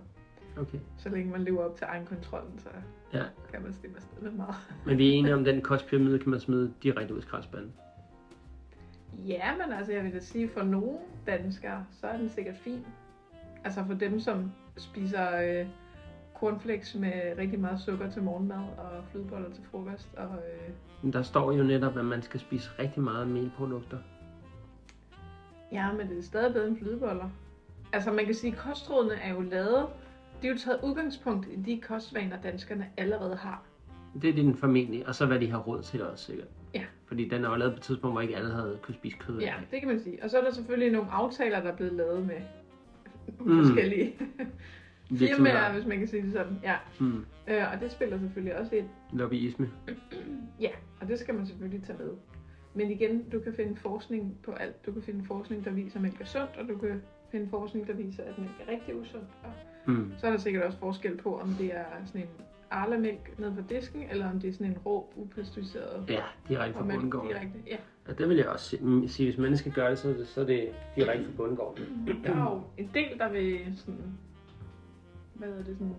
Okay. så længe man lever op til egen kontrollen, så Ja. kan man slippe afsted lidt meget. Men vi er enige om, at den kostpyramide kan man smide direkte ud i skraldespanden. Ja, men altså jeg vil da sige, for nogle danskere, så er den sikkert fin. Altså for dem, som spiser øh, cornflakes med rigtig meget sukker til morgenmad og flødeboller til frokost. Og, øh, Men der står jo netop, at man skal spise rigtig meget melprodukter. ja, men det er stadig bedre end flødeboller. Altså man kan sige, at kostrådene er jo lavet, de er jo taget udgangspunkt i de kostvaner, danskerne allerede har. Det er din familie, og så hvad de har råd til også sikkert. Fordi den er jo lavet på et tidspunkt, hvor ikke alle havde kunne spise kød. Ja, det kan man sige. Og så er der selvfølgelig nogle aftaler, der er blevet lavet med Mm. forskellige firmaer, hvis man kan sige det sådan. Ja. Mm. Øh, og det spiller selvfølgelig også ind. Lobbyisme. Ja, og det skal man selvfølgelig tage med. Men igen, du kan finde forskning på alt. Du kan finde forskning, der viser, at mælk er sundt, og du kan finde forskning, der viser, at mælk er rigtig usundt. Og Mm. så er der sikkert også forskel på, om det er sådan en Arla-mælk nede fra disken, eller om det er sådan en rå, upasteuriseret Ja, direkte fra bundgården. direkte. Ja. Ja, det vil jeg også si- sige. Hvis mennesker gør det, så er det, så er det direkte fra bundgården. Der er jo en del, der vil sådan, hvad hedder det, sådan,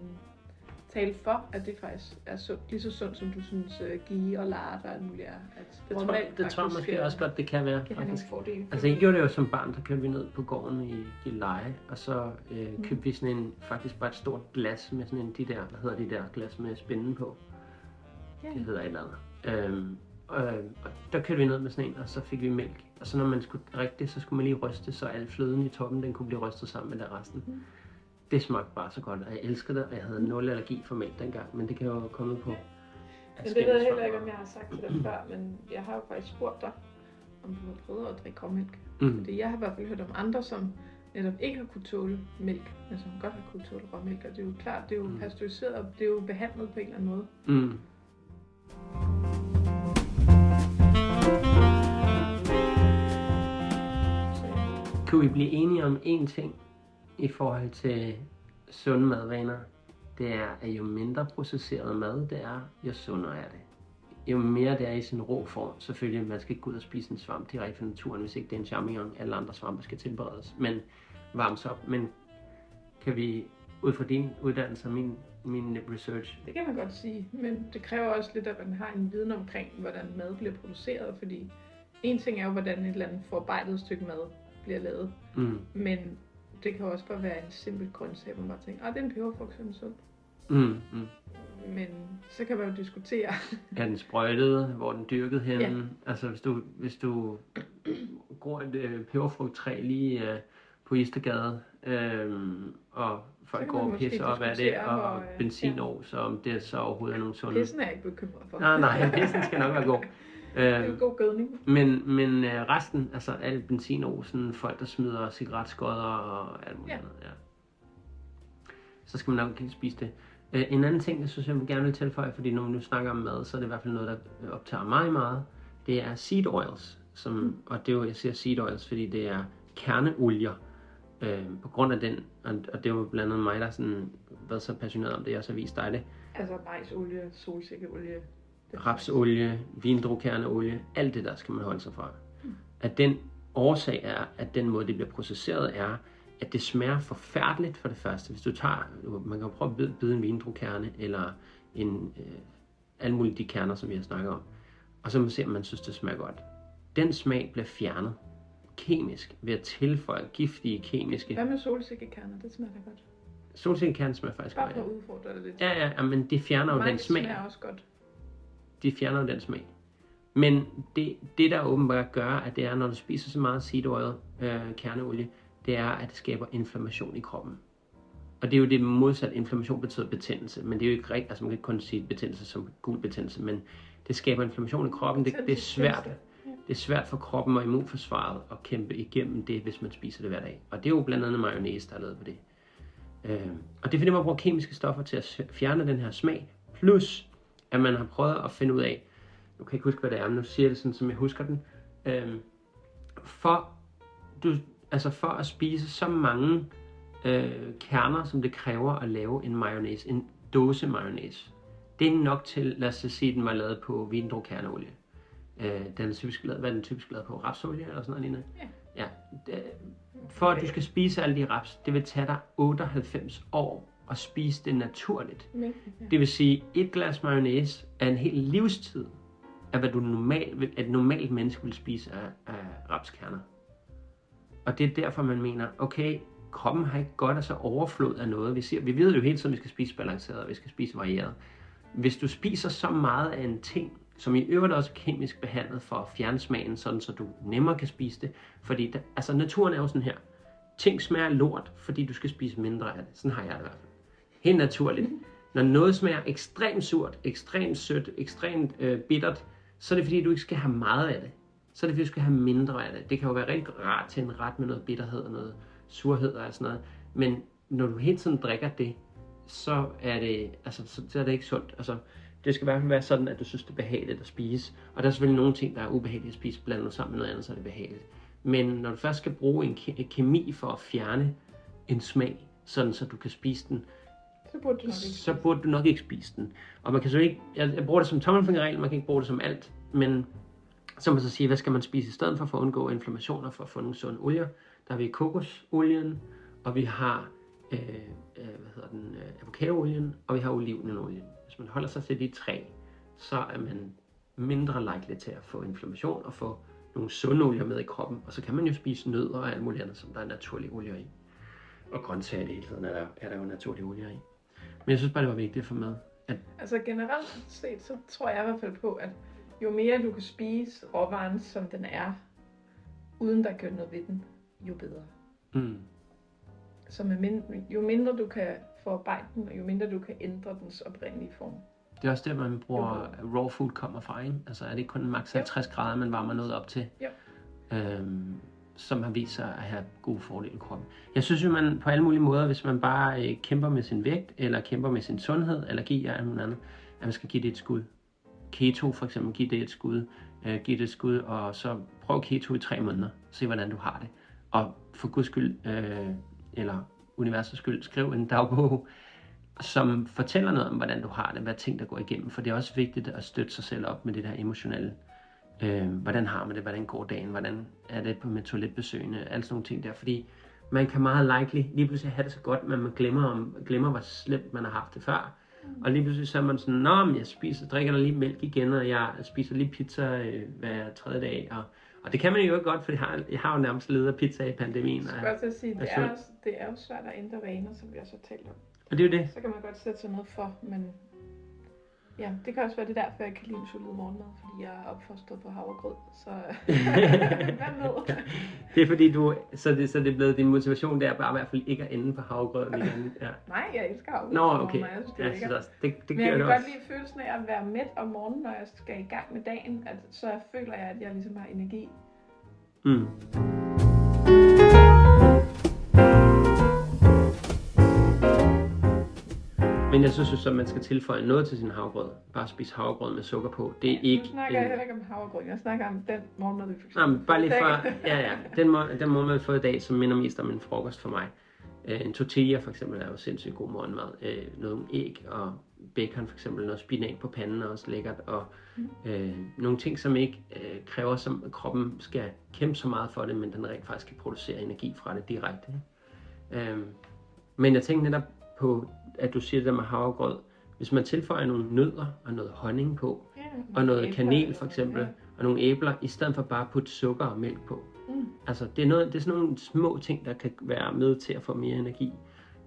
tale for, at det faktisk er sundt, lige så sundt, som du synes, uh, ghee og lard og alt muligt er. At Det tror, det tror jeg måske øh, også godt, det kan være. kan have Faktisk. nogle fordele. Altså, jeg gjorde det jo som barn, der kørte vi ned på gården i Gilleleje, og så øh, Mm. købte vi sådan en, faktisk bare et stort glas med sådan en, de der, hvad hedder de der glas med spænden på? Ja. Det hedder et eller andet. Øhm, øh, og der kørte vi ned med sådan en, og så fik vi mælk. Og så når man skulle drikke det, så skulle man lige ryste, så al fløden i toppen, den kunne blive rystet sammen med der resten. Mm. Det smagte bare så godt, og jeg elskede det, og jeg havde nul allergi for mælk dengang, men det kan jo komme på. Men det ved jeg heller ikke, om jeg har sagt til dig før, men jeg har jo faktisk spurgt dig, om du har prøvet at drikke råmælk. Mm. Fordi jeg har i hvert fald hørt om andre, som netop ikke har kunne tåle mælk, men som godt har kunne tåle råmælk. Og det er jo klart, det er jo Mm. pasteuriseret, og det er jo behandlet på en eller anden måde. Mm. Kunne vi blive enige om én ting i forhold til sunde madvaner? Det er, at jo mindre processeret mad det er, jo sundere er det. Jo mere det er i sin rå form, selvfølgelig, man skal ikke gå ud og spise en svamp direkte fra naturen, hvis ikke det er en champignon, alle andre svampe skal tilberedes, men varmes op. Men kan vi, ud fra din uddannelse og min, min research, Det kan man godt sige, men det kræver også lidt, at man har en viden omkring, hvordan mad bliver produceret, fordi en ting er jo, hvordan et eller andet forarbejdet stykke mad bliver lavet, mm, men det kan også bare være en simpel grøntsag, hvor man bare tænker, ah, det er en peberfrugt, er den sund. mm, mm. Men så kan man jo diskutere, Er den sprøjtet? Hvor den dyrket henne? Ja. Altså hvis du, hvis du gror et øh, peberfrugttræ lige øh, på Istergade, øh, og folk går og pisser op af det, og hvor, øh, benzinår, så om det så overhovedet er nogen sunde. pissen er jeg ikke bekymret for. Nej, nej, pissen skal nok være god. <laughs> det er jo Øh, god gødning. men men øh, resten, altså alt benzinår, sådan folk der smider cigaretskodder og alt muligt Ja. andet, ja. så skal man nok ikke spise det. Øh, en anden ting, jeg synes, jeg vil gerne vil tilføje, fordi når vi nu snakker om mad, så er det i hvert fald noget, der optager mig meget. Det er seed oils, som, mm. og det er jo, jeg siger seed oils, fordi det er kerneolier. Øh, på grund af den, og, og det var blandt andet mig, der sådan været så passioneret om det, jeg så vist dig det. Altså majsolie, solsikkeolie. Rapsolie, vindrukerneolie, alt det der skal man holde sig fra. At den årsag er, at den måde, det bliver processeret, er, at det smager forfærdeligt for det første. Hvis du tager, man kan prøve at bide en vindrukerne, eller en, øh, alle mulige de kerner, som vi har snakket om, og så man ser, om man synes, det smager godt. Den smag bliver fjernet kemisk ved at tilføje giftige kemiske... Hvad med solsikkekerner? Det smager godt. Solsikkekerner smager faktisk Bare for at udfordre det lidt. Ja, ja, ja, men det fjerner jo den smag. smager også godt. De fjerner den smag. Men det, det der åbenbart gør, at det er, når du spiser så meget seed oil, øh, kerneolie, det er, at det skaber inflammation i kroppen. Og det er jo det modsatte. Inflammation betyder betændelse, men det er jo ikke rigtigt. Altså man kan ikke kun sige betændelse som gul betændelse, men det skaber inflammation i kroppen. Det, det er svært. Det er svært for kroppen og immunforsvaret at kæmpe igennem det, hvis man spiser det hver dag. Og det er jo blandt andet mayonnaise, der er lavet på det. Øh, og det er fordi, man bruger kemiske stoffer til at fjerne den her smag. Plus, at man har prøvet at finde ud af, nu kan jeg ikke huske, hvad det er, men nu siger jeg det sådan, som jeg husker den. Øh, for, du, altså for at spise så mange øh, kerner, som det kræver at lave en mayonnaise, en dåse mayonnaise, det er nok til, lad os sige, den var lavet på vindrukerneolie. Øh, den er typisk lavet, hvad er den typisk lavet på? Rapsolie eller sådan noget lignende? Ja. ja. For at du skal spise alle de raps, det vil tage dig 98 år at spise det naturligt. Det vil sige, et glas mayonnaise er en hel livstid af, hvad du normalt, et normalt menneske vil spise af, af rapskerner. Og det er derfor, man mener, okay, kroppen har ikke godt af så overflod af noget. Vi, siger, vi ved jo hele tiden, at vi skal spise balanceret, og vi skal spise varieret. Hvis du spiser så meget af en ting, som i øvrigt også er kemisk behandlet for at fjerne smagen, sådan så du nemmere kan spise det. Fordi der, altså naturen er jo sådan her. Ting smager lort, fordi du skal spise mindre af det. Sådan har jeg det i hvert fald. Helt naturligt. Når noget smager ekstremt surt, ekstremt sødt, ekstremt øh, bittert, så er det fordi, du ikke skal have meget af det. Så er det fordi, du skal have mindre af det. Det kan jo være rigtig rart til en ret med noget bitterhed og noget surhed og sådan noget. Men når du hele tiden drikker det, så er det, altså, så, så er det ikke sundt. Altså, det skal i hvert fald være sådan, at du synes, det er behageligt at spise. Og der er selvfølgelig nogle ting, der er ubehagelige at spise, blandet sammen med noget andet, så er det behageligt. Men når du først skal bruge en ke- kemi for at fjerne en smag, sådan så du kan spise den, så burde du nok ikke, så burde du nok ikke spise den. Og man kan så ikke, jeg, jeg bruger det som tommelfingerregel, man kan ikke bruge det som alt, men så man så sige, hvad skal man spise i stedet for, for at undgå inflammationer, for at få nogle sunde olier. Der har vi kokosolien, og vi har øh, øh, hvad hedder den, øh, avocadoolien, og vi har olivenolien. Hvis man holder sig til de tre, så er man mindre likely til at få inflammation og få nogle sunde olier med i kroppen. Og så kan man jo spise nødder og alt muligt andet, som der er naturlige olier i. Og grøntsager i det hele tiden er der, er der jo naturlige olier i. Men jeg synes bare, det var vigtigt for med. At... Altså generelt set, så tror jeg i hvert fald på, at jo mere du kan spise råvaren, som den er, uden der gør noget ved den, jo bedre. Mm. Så med mindre, jo mindre du kan forarbejde den, og jo mindre du kan ændre dens oprindelige form. Det er også der, man bruger jo. raw food kommer fra, ikke? Altså er det ikke kun maks 50 grader, man varmer noget op til? Jo. Øhm, som har vist sig at have gode fordele i kroppen. Jeg synes jo, man på alle mulige måder, hvis man bare øh, kæmper med sin vægt, eller kæmper med sin sundhed, allergi og alt muligt andet, at man skal give det et skud. Keto for eksempel, giv det et skud. Øh, giv det et skud, og så prøv keto i tre måneder. Se, hvordan du har det. Og for guds skyld, øh, eller universets skyld, skriv en dagbog, som fortæller noget om, hvordan du har det, hvad ting, der går igennem. For det er også vigtigt at støtte sig selv op med det der emotionelle. Øh, hvordan har man det? Hvordan går dagen? Hvordan er det på med toiletbesøgende? Alle sådan nogle ting der. Fordi man kan meget likely lige pludselig have det så godt, men man glemmer, om, glemmer hvor slemt man har haft det før. Og lige pludselig så er man sådan, Nå, men jeg spiser, drikker der lige mælk igen, og jeg spiser lige pizza øh, hver tredje dag. Og, og det kan man jo ikke godt, for jeg har, jeg har jo nærmest ledet af pizza i pandemien. Jeg skal også sige, det er, også, det er jo svært at ændre vaner, som vi også har talt om. Og det er jo det. Så kan man godt sætte sig noget for, men ja, det kan også være det derfor, jeg kan lide en solid morgenmad, fordi jeg er opfostret på havregrød. Så <laughs> hvad med? det er fordi du, så det, så det er blevet din motivation der, bare i hvert fald ikke at ende på havregrød igen. <laughs> Ja. Nej, jeg elsker havregrød. Nå, okay. Jeg synes, det jeg synes også, det, det Men jeg kan det godt også. lide følelsen af at være mæt om morgenen, når jeg skal i gang med dagen, at, så føler jeg, at jeg ligesom har energi. Mm. Jeg synes så, at man skal tilføje noget til sin havgrød. Bare spise havgrød med sukker på. Det er ikke... Nu snakker jeg heller ikke om havregryn. Jeg snakker om den morgenmad, vi fik. Nej, men bare lige for... <laughs> Ja, ja. Den, må, den må man få i dag, som minder mest om en frokost for mig. Øh, en tortilla for eksempel er jo sindssygt god morgenmad. Øh, noget æg og bacon for eksempel. Noget spinat på panden er også lækkert. Og øh, nogle ting, som ikke øh, kræver, som kroppen skal kæmpe så meget for det, men den rent faktisk kan producere energi fra det direkte. ikke? Øh, men jeg tænkte netop på, at du siger det der med havregrød. Hvis man tilføjer nogle nødder og noget honning på, Ja, og noget æbler, kanel for eksempel, Ja. og nogle æbler, i stedet for bare at putte sukker og mælk på. Mm. Altså, det er, noget, det er sådan nogle små ting, der kan være med til at få mere energi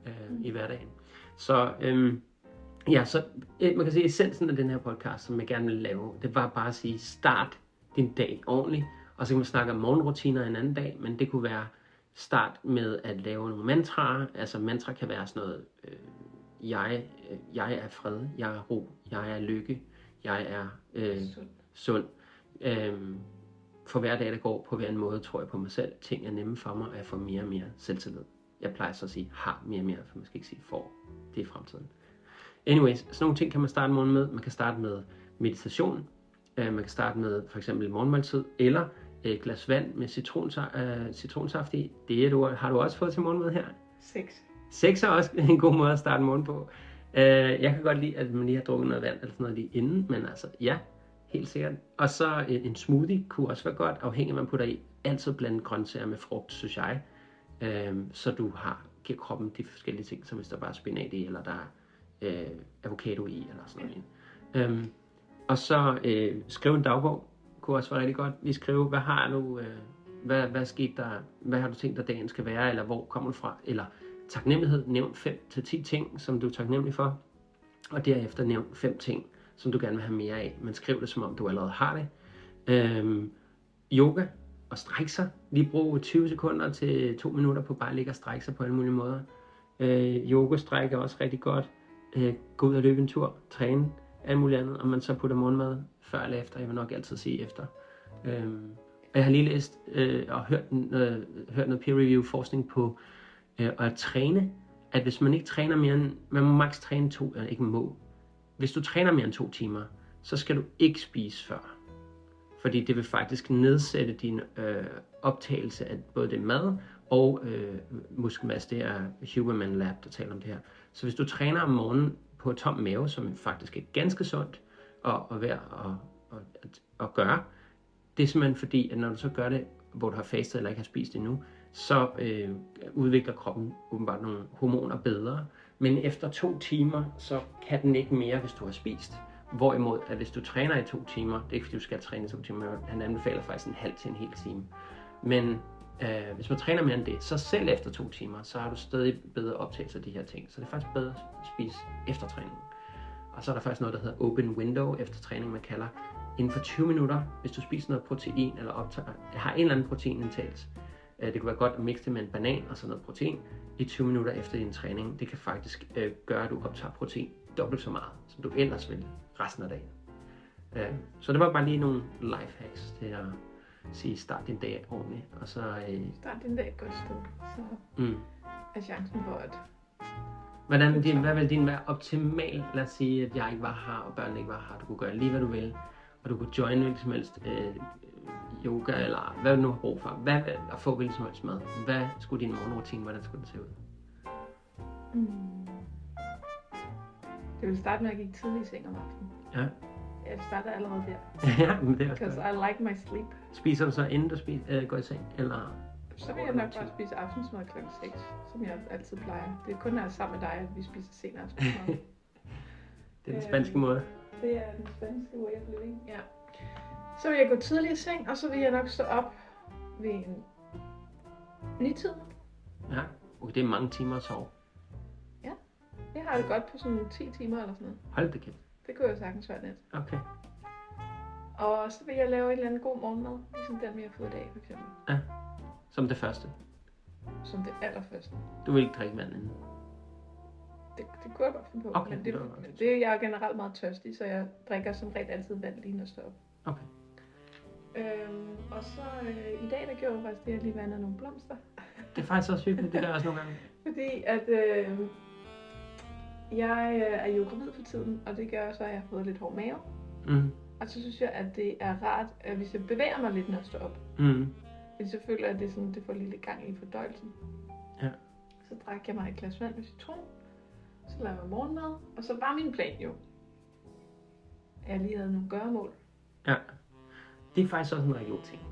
øh, Mm. i hverdagen. Så øhm, ja, så øh, man kan sige, essensen af den her podcast, som jeg gerne vil lave, det var bare at sige, start din dag ordentligt, og så kan man snakke om morgenrutiner en anden dag, men det kunne være start med at lave nogle mantraer. Altså mantra kan være sådan noget, øh, jeg, øh, jeg er fred, jeg er ro, jeg er lykke, jeg er øh, Sund. sund. Øhm, for hver dag, der går på hver en måde, tror jeg på mig selv. Ting er nemme for mig, og jeg får mere og mere selvtillid. Jeg plejer så at sige, har mere og mere, for man skal ikke sige får. Det er fremtiden. Anyways, sådan nogle ting kan man starte morgen med. Man kan starte med meditation. Øh, man kan starte med for eksempel morgenmåltid, eller et glas vand med citronsa- øh, citronsaft i. Det er du, har du også fået til morgenmad her. Seks. Seks er også en god måde at starte morgen på. Øh, jeg kan godt lide, at man lige har drukket noget vand eller sådan noget lige inden, men altså ja, helt sikkert. Og så en, en smoothie kunne også være godt, afhængig af hvad man putter i. Altid blande grøntsager med frugt, synes jeg. Øh, så du har, giver kroppen de forskellige ting, som hvis der bare er spinat i, eller der er øh, avocado i, eller sådan noget. Øhm, og så øh, skrive en dagbog, kunne også være rigtig godt. Lige skrive, hvad har du, øh, hvad, hvad skete der, hvad har du tænkt dig, dagen skal være, eller hvor kommer du fra, eller taknemmelighed, nævn 5-10 ting, som du er taknemmelig for, og derefter nævn 5 ting, som du gerne vil have mere af, men skriv det, som om du allerede har det. Øhm, yoga og strække sig. Lige brug 20 sekunder til 2 minutter på bare at ligge og strække sig på alle mulige måder. Øh, yoga strække er også rigtig godt. Øh, gå ud og løbe en tur, træne, alt muligt andet, og man så putter morgenmad før eller efter. Jeg vil nok altid sige efter. Øhm, og jeg har lige læst øh, og hørt, øh, hørt noget peer-review forskning på øh, at træne, at hvis man ikke træner mere end, man må maks træne to, eller ikke må, hvis du træner mere end to timer, så skal du ikke spise før. Fordi det vil faktisk nedsætte din øh, optagelse af både det mad og øh, muskelmasse. Det er Huberman Lab, der taler om det her. Så hvis du træner om morgenen på tom mave, som faktisk er ganske sundt og, og værd at, at, at, at gøre, det er simpelthen fordi, at når du så gør det, hvor du har fastet eller ikke har spist endnu, så øh, udvikler kroppen åbenbart nogle hormoner bedre. Men efter to timer, så kan den ikke mere, hvis du har spist. Hvorimod, at hvis du træner i to timer, det er ikke fordi du skal træne i to timer, han anbefaler faktisk en halv til en hel time. Men øh, hvis man træner mere end det, så selv efter to timer, så har du stadig bedre optagelse af de her ting. Så det er faktisk bedre at spise efter træningen. Og så er der faktisk noget, der hedder open window efter træning, man kalder inden for 20 minutter, hvis du spiser noget protein eller optager, har en eller anden proteinindtagelse. Øh, Det kunne være godt at mixe det med en banan og sådan noget protein i 20 minutter efter din træning. Det kan faktisk øh, gøre, at du optager protein dobbelt så meget, som du ellers ville resten af dagen. Øh, Så det var bare lige nogle life hacks til at sige, start din dag ordentligt. Og så, øh, Start din dag et godt sted, så mm. er chancen for, at Hvordan din, hvad vil din være optimal? Lad os sige, at jeg ikke var her, og børnene ikke var her. Du kunne gøre lige, hvad du vil. Og du kunne join hvilket som helst øh, yoga, eller hvad du nu har brug for. Hvad, og få hvilket som helst mad. Hvad skulle din morgenrutine, hvordan skulle den se ud? Mm. Det vil starte med at gik tidligt i seng om aftenen. Ja. Det starter allerede der. <laughs> ja, men det er også Because. I like my sleep. Spiser du så, inden du spiser, øh, går i seng? Eller? Så vil jeg nok bare spise aftensmad kl. 6, som jeg altid plejer. Det er kun, når jeg er sammen med dig, at vi spiser sen aftensmad. <laughs> Det er den spanske måde. det er den spanske way of living. Ja. Så vil jeg gå tidligt i seng, og så vil jeg nok stå op ved en nitid. Ja. Okay, det er mange timer at sove. Jeg har det godt på sådan 10 timer eller sådan noget. Hold det kæft. Det kunne jo sagtens være net. Okay. Og så vil jeg lave en eller anden god morgenmad, ligesom den vi har fået i dag for eksempel. Som det første. Som det allerførste. Du vil ikke drikke vand inden. Det, det kunne jeg godt finde på. Okay, men, det det, men det, jeg er generelt meget tørstig, så jeg drikker som regel altid vand lige når jeg står op. Okay. Øhm, og så øh, i dag, der gjorde jeg faktisk det, at jeg lige vandede nogle blomster. Det er faktisk også hyggeligt. Det gør jeg også nogle gange. <laughs> Fordi at øh, Jeg øh, er jo gravid for tiden, og det gør så, at jeg har fået lidt hård mave. Mm. Og så synes jeg, at det er rart, at hvis jeg bevæger mig lidt, når jeg står op. Mm. Fordi så føler jeg, at det, sådan, det får lidt gang i fordøjelsen. Ja. Så drak jeg mig et glas vand med citron. Så lavede jeg morgenmad. Og så var min plan jo, at jeg lige havde nogle gøremål. Ja. Det er faktisk også en rigtig ting.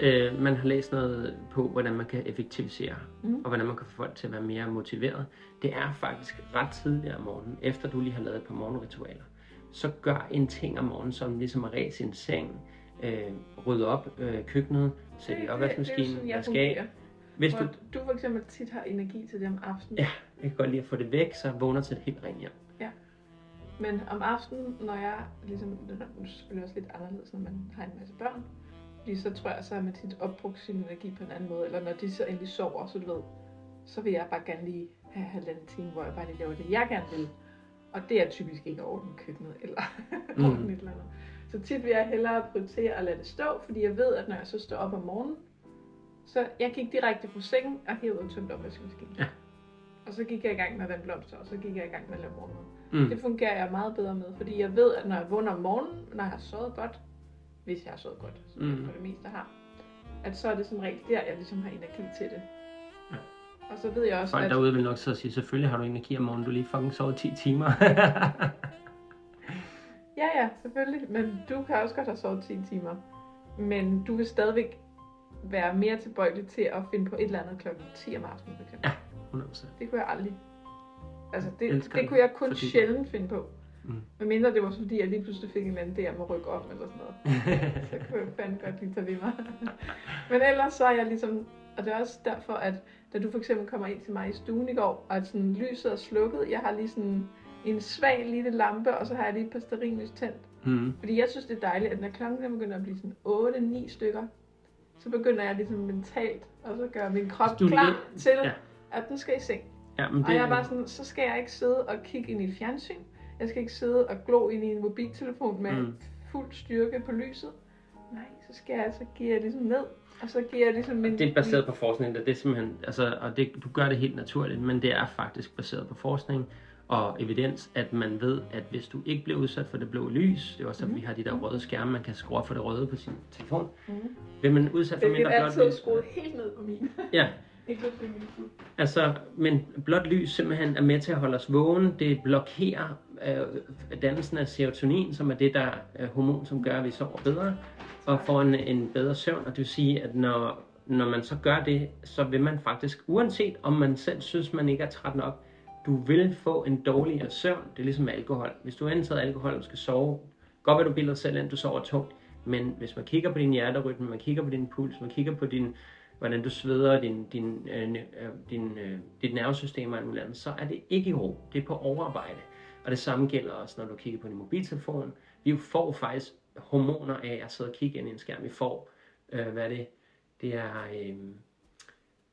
Øh, man har læst noget på, hvordan man kan effektivisere, Mhm. og hvordan man kan få folk til at være mere motiveret. Det er faktisk ret tidligt om morgenen, efter du lige har lavet et par morgenritualer. Så gør en ting om morgenen, som ligesom at ræse sin seng, øh, rydde op øh, køkkenet, sætte i er opvaskemaskinen, vaske af. Hvis du, du for eksempel tit har energi til det om aftenen. Ja. jeg kan godt lide at få det væk, så jeg vågner til et helt rent hjem. Men om aftenen, når jeg ligesom, det er selvfølgelig også lidt anderledes, når man har en masse børn. Fordi så tror jeg, så har man tit opbrugt sin energi på en anden måde. Eller når de så endelig sover, så du ved, så vil jeg bare gerne lige have halvanden time, hvor jeg bare lige laver det, jeg gerne vil. Og det er typisk ikke ordne køkkenet eller <laughs> Mm. et eller andet. Så tit vil jeg hellere prioritere at lade det stå, fordi jeg ved, at når jeg så står op om morgenen, så jeg gik direkte fra sengen og hævede og tømte opvaskemaskinen. Ja. Og så gik jeg i gang med at vande blomster, og så gik jeg i gang med at lave morgenmad. Mm. Det fungerer jeg meget bedre med, fordi jeg ved, at når jeg vågner om morgenen, når jeg har sovet godt, hvis jeg har sovet godt, som Mm. jeg for det meste har, at så er det som regel der, jeg ligesom har energi til det. Ja. Og så ved jeg også, Folk at... derude vil nok så sige, selvfølgelig har du energi om morgenen, du lige fucking sovet 10 timer. <laughs> Ja, ja, selvfølgelig. Men du kan også godt have sovet 10 timer. Men du vil stadigvæk være mere tilbøjelig til at finde på et eller andet klokken 10 om aftenen, for eksempel. Ja. 100%. Det kunne jeg aldrig. Altså, det, det det, kunne jeg kun fordi- sjældent finde på. Mm. Men mindre det var fordi, jeg lige pludselig fik en anden om at rykke op eller sådan noget. <laughs> så kunne jeg fandme godt lige tage ved mig. <laughs> Men ellers så er jeg ligesom, og det er også derfor, at da du for eksempel kommer ind til mig i stuen i går, og at sådan lyset er slukket, jeg har lige sådan en svag lille lampe, og så har jeg lige et par tændt. mm. Fordi jeg synes, det er dejligt, at når klokken den begynder at blive sådan 8-9 stykker, så begynder jeg ligesom mentalt, og så gør min krop klar til, ja. at nu skal i seng. Ja, men Og det jeg er bare sådan, så skal jeg ikke sidde og kigge ind i et fjernsyn. Jeg skal ikke sidde og glo ind i en mobiltelefon med Mm. mm. fuld styrke på lyset. Nej, så skal jeg, så giver jeg ligesom ned. Og så giver jeg ligesom min... det er baseret på forskning, det er simpelthen, altså, og det, du gør det helt naturligt, men det er faktisk baseret på forskning og evidens, at man ved, at hvis du ikke bliver udsat for det blå lys, det er også derfor, Mhm. vi har de der røde skærme, man kan skrue op for det røde på sin telefon, Mm. vil man udsat for Det er mindre blåt altid lys. skruet helt ned på min. Ja, <laughs> Altså, men blåt lys simpelthen er med til at holde os vågen. Det blokerer øh, dannelsen af serotonin, som er det der øh, hormon, som gør, at vi sover bedre og får en, en bedre søvn. Og det vil sige, at når, når man så gør det, så vil man faktisk, uanset om man selv synes, man ikke er træt nok, du vil få en dårligere søvn. Det er ligesom med alkohol. Hvis du har indtaget alkohol og skal sove, godt vil du bilder selv ind, du sover tungt. Men hvis man kigger på din hjerterytme, man kigger på din puls, man kigger på din hvordan du sveder, din, din, øh, øh, din, øh, dit nervesystem og alt muligt andet, så er det ikke i ro. Det er på overarbejde. Og det samme gælder også, når du kigger på din mobiltelefon. Vi får faktisk hormoner af at sidde og kigge ind i en skærm. Vi får, øh, hvad er det? Det er øh,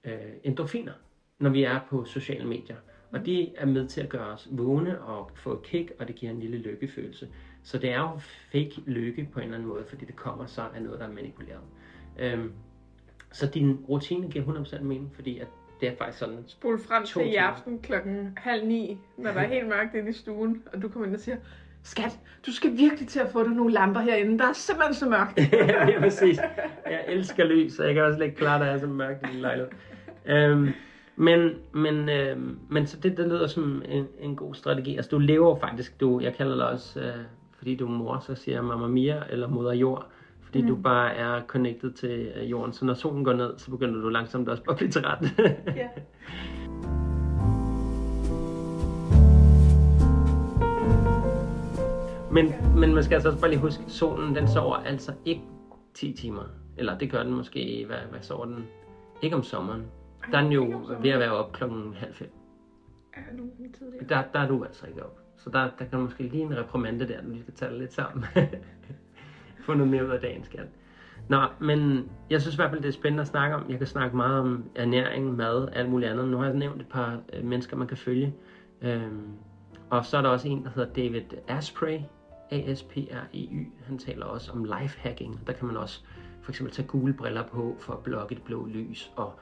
øh, endorfiner, når vi er på sociale medier. Og det er med til at gøre os vågne og få et kick, og det giver en lille lykkefølelse. Så det er jo fake lykke på en eller anden måde, fordi det kommer så af noget, der er manipuleret. Øhm, så din rutine giver 100% mening, fordi at det er faktisk sådan, Spol frem til i aften klokken halv ni, når der er helt mørkt inde i stuen, og du kommer ind og siger, Skat, du skal virkelig til at få dig nogle lamper herinde. Der er simpelthen så mørkt. <laughs> ja, præcis. Jeg elsker lys, så jeg kan også lægge klart, at jeg er så mørkt i din lejlighed. Øhm, men, men, øhm, men så det, det lyder som en, en god strategi. Altså, du lever faktisk, du, jeg kalder dig også, øh, fordi du er mor, så siger jeg Mamma Mia, eller Moder Jord. Fordi mm. du bare er connected til øh, jorden. Så når solen går ned, så begynder du langsomt også bare at blive træt. ja. <laughs> men, men man skal altså også bare lige huske, at solen den sover altså ikke 10 timer. Eller det gør den måske, hvad, hvad sover den? Ikke om sommeren. Der er den jo ved at være op klokken halv fem. Er? Der, der er du altså ikke op. Så der, der kan måske lige en reprimande der, når vi skal tage lidt sammen. <laughs> Få noget mere ud af dagen, skat. Nå, men jeg synes i hvert fald, det er spændende at snakke om. Jeg kan snakke meget om ernæring, mad, alt muligt andet. Nu har jeg nævnt et par øh, mennesker, man kan følge. Øhm, og så er der også en, der hedder David Asprey, A-S-P-R-E-Y. Han taler også om lifehacking. Der kan man også for eksempel tage gule briller på for at blokke det blå lys, og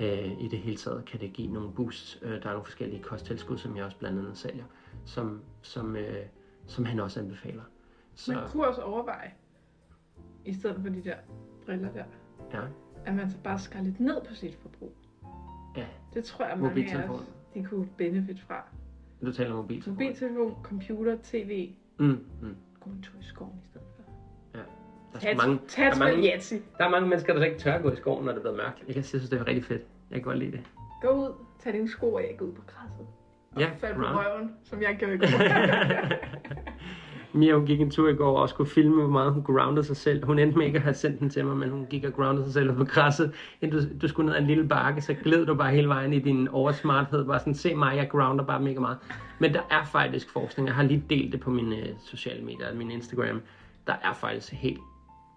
øh, i det hele taget kan det give nogle boosts. Øh, der er nogle forskellige kosttilskud, som jeg også blandt andet sælger, som, som, øh, som han også anbefaler. Så... Man kunne også overveje, i stedet for de der briller der, ja. at man så bare skar lidt ned på sit forbrug. Ja. Det tror jeg, mange af os, de kunne benefit fra. Du taler mobiltelefon? Mobiltelefon, computer, tv. Mm, mm. Gå en tur i skoven i stedet for. Ja. Der er, mange, der, er mange, der er mange mennesker, der ikke tør at gå i skoven, når det bliver mørkt. Jeg kan synes, det er rigtig fedt. Jeg kan godt lide det. Gå ud, tag dine sko af, gå ud på græsset. Og ja, fald på røven, som jeg gjorde i går. <laughs> <laughs> Mia, hun gik en tur i går og skulle filme, hvor meget hun groundede sig selv. Hun endte med ikke at have sendt den til mig, men hun gik og groundede sig selv på græsset. Inden du, du skulle ned ad en lille bakke, så gled du bare hele vejen i din oversmarthed. Bare sådan, se mig, jeg grounder bare mega meget. Men der er faktisk forskning. Jeg har lige delt det på mine uh, sociale medier, min Instagram. Der er faktisk helt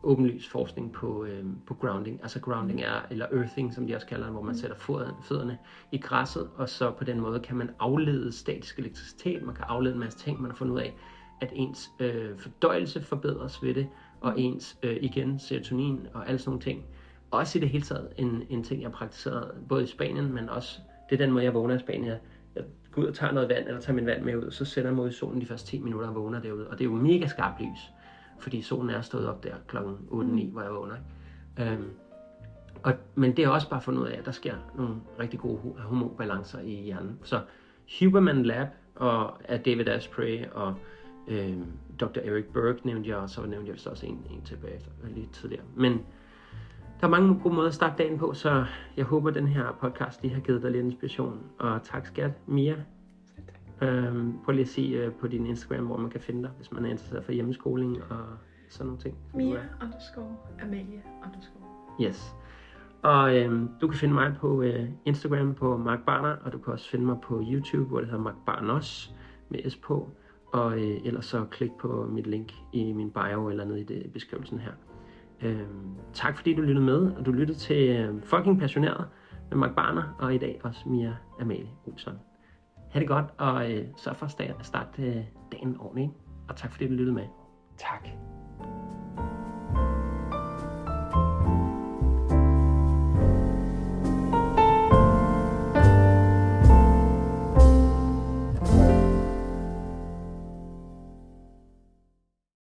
åbenlys forskning på, øh, på grounding. Altså grounding er, eller earthing, som de også kalder det, hvor man sætter fødderne i græsset, og så på den måde kan man aflede statisk elektricitet, man kan aflede en masse ting, man har fundet ud af, at ens øh, fordøjelse forbedres ved det, og mm. ens, øh, igen, serotonin og alle sådan nogle ting. Også i det hele taget en, en ting, jeg har praktiseret både i Spanien, men også, det er den måde, jeg vågner i Spanien. Jeg, jeg går ud og tager noget vand, eller tager min vand med ud, så sætter jeg mig ud i solen de første 10 minutter og vågner derude. Og det er jo mega skarpt lys, fordi solen er stået op der kl. 8-9, mm. hvor jeg vågner. Øhm, og, men det er også bare fundet ud af, at der sker nogle rigtig gode hormonbalancer i hjernen. Så Huberman Lab og af David Asprey og Øh, Dr. Eric Berg nævnte jeg, og så nævnte jeg vist også en, en tilbage efter, lidt tidligere. Men der er mange gode måder at starte dagen på, så jeg håber, at den her podcast lige har givet dig lidt inspiration. Og tak skat, Mia. Øhm, prøv lige at sige uh, på din Instagram, hvor man kan finde dig, hvis man er interesseret for hjemmeskoling og sådan nogle ting. Mia underscore Amalie underscore. Yes. Og øhm, du kan finde mig på øh, Instagram på Mark Barner, og du kan også finde mig på YouTube, hvor det hedder Mark Barnos med S på. Og øh, ellers så klik på mit link i min bio eller nede i det, beskrivelsen her. Øh, tak fordi du lyttede med, og du lyttede til øh, Fucking Passioneret med Mark Barner, og i dag også Mia Amalie Olsson. Ha' det godt, og øh, sørg for at starte øh, dagen ordentligt. Og tak fordi du lyttede med. Tak.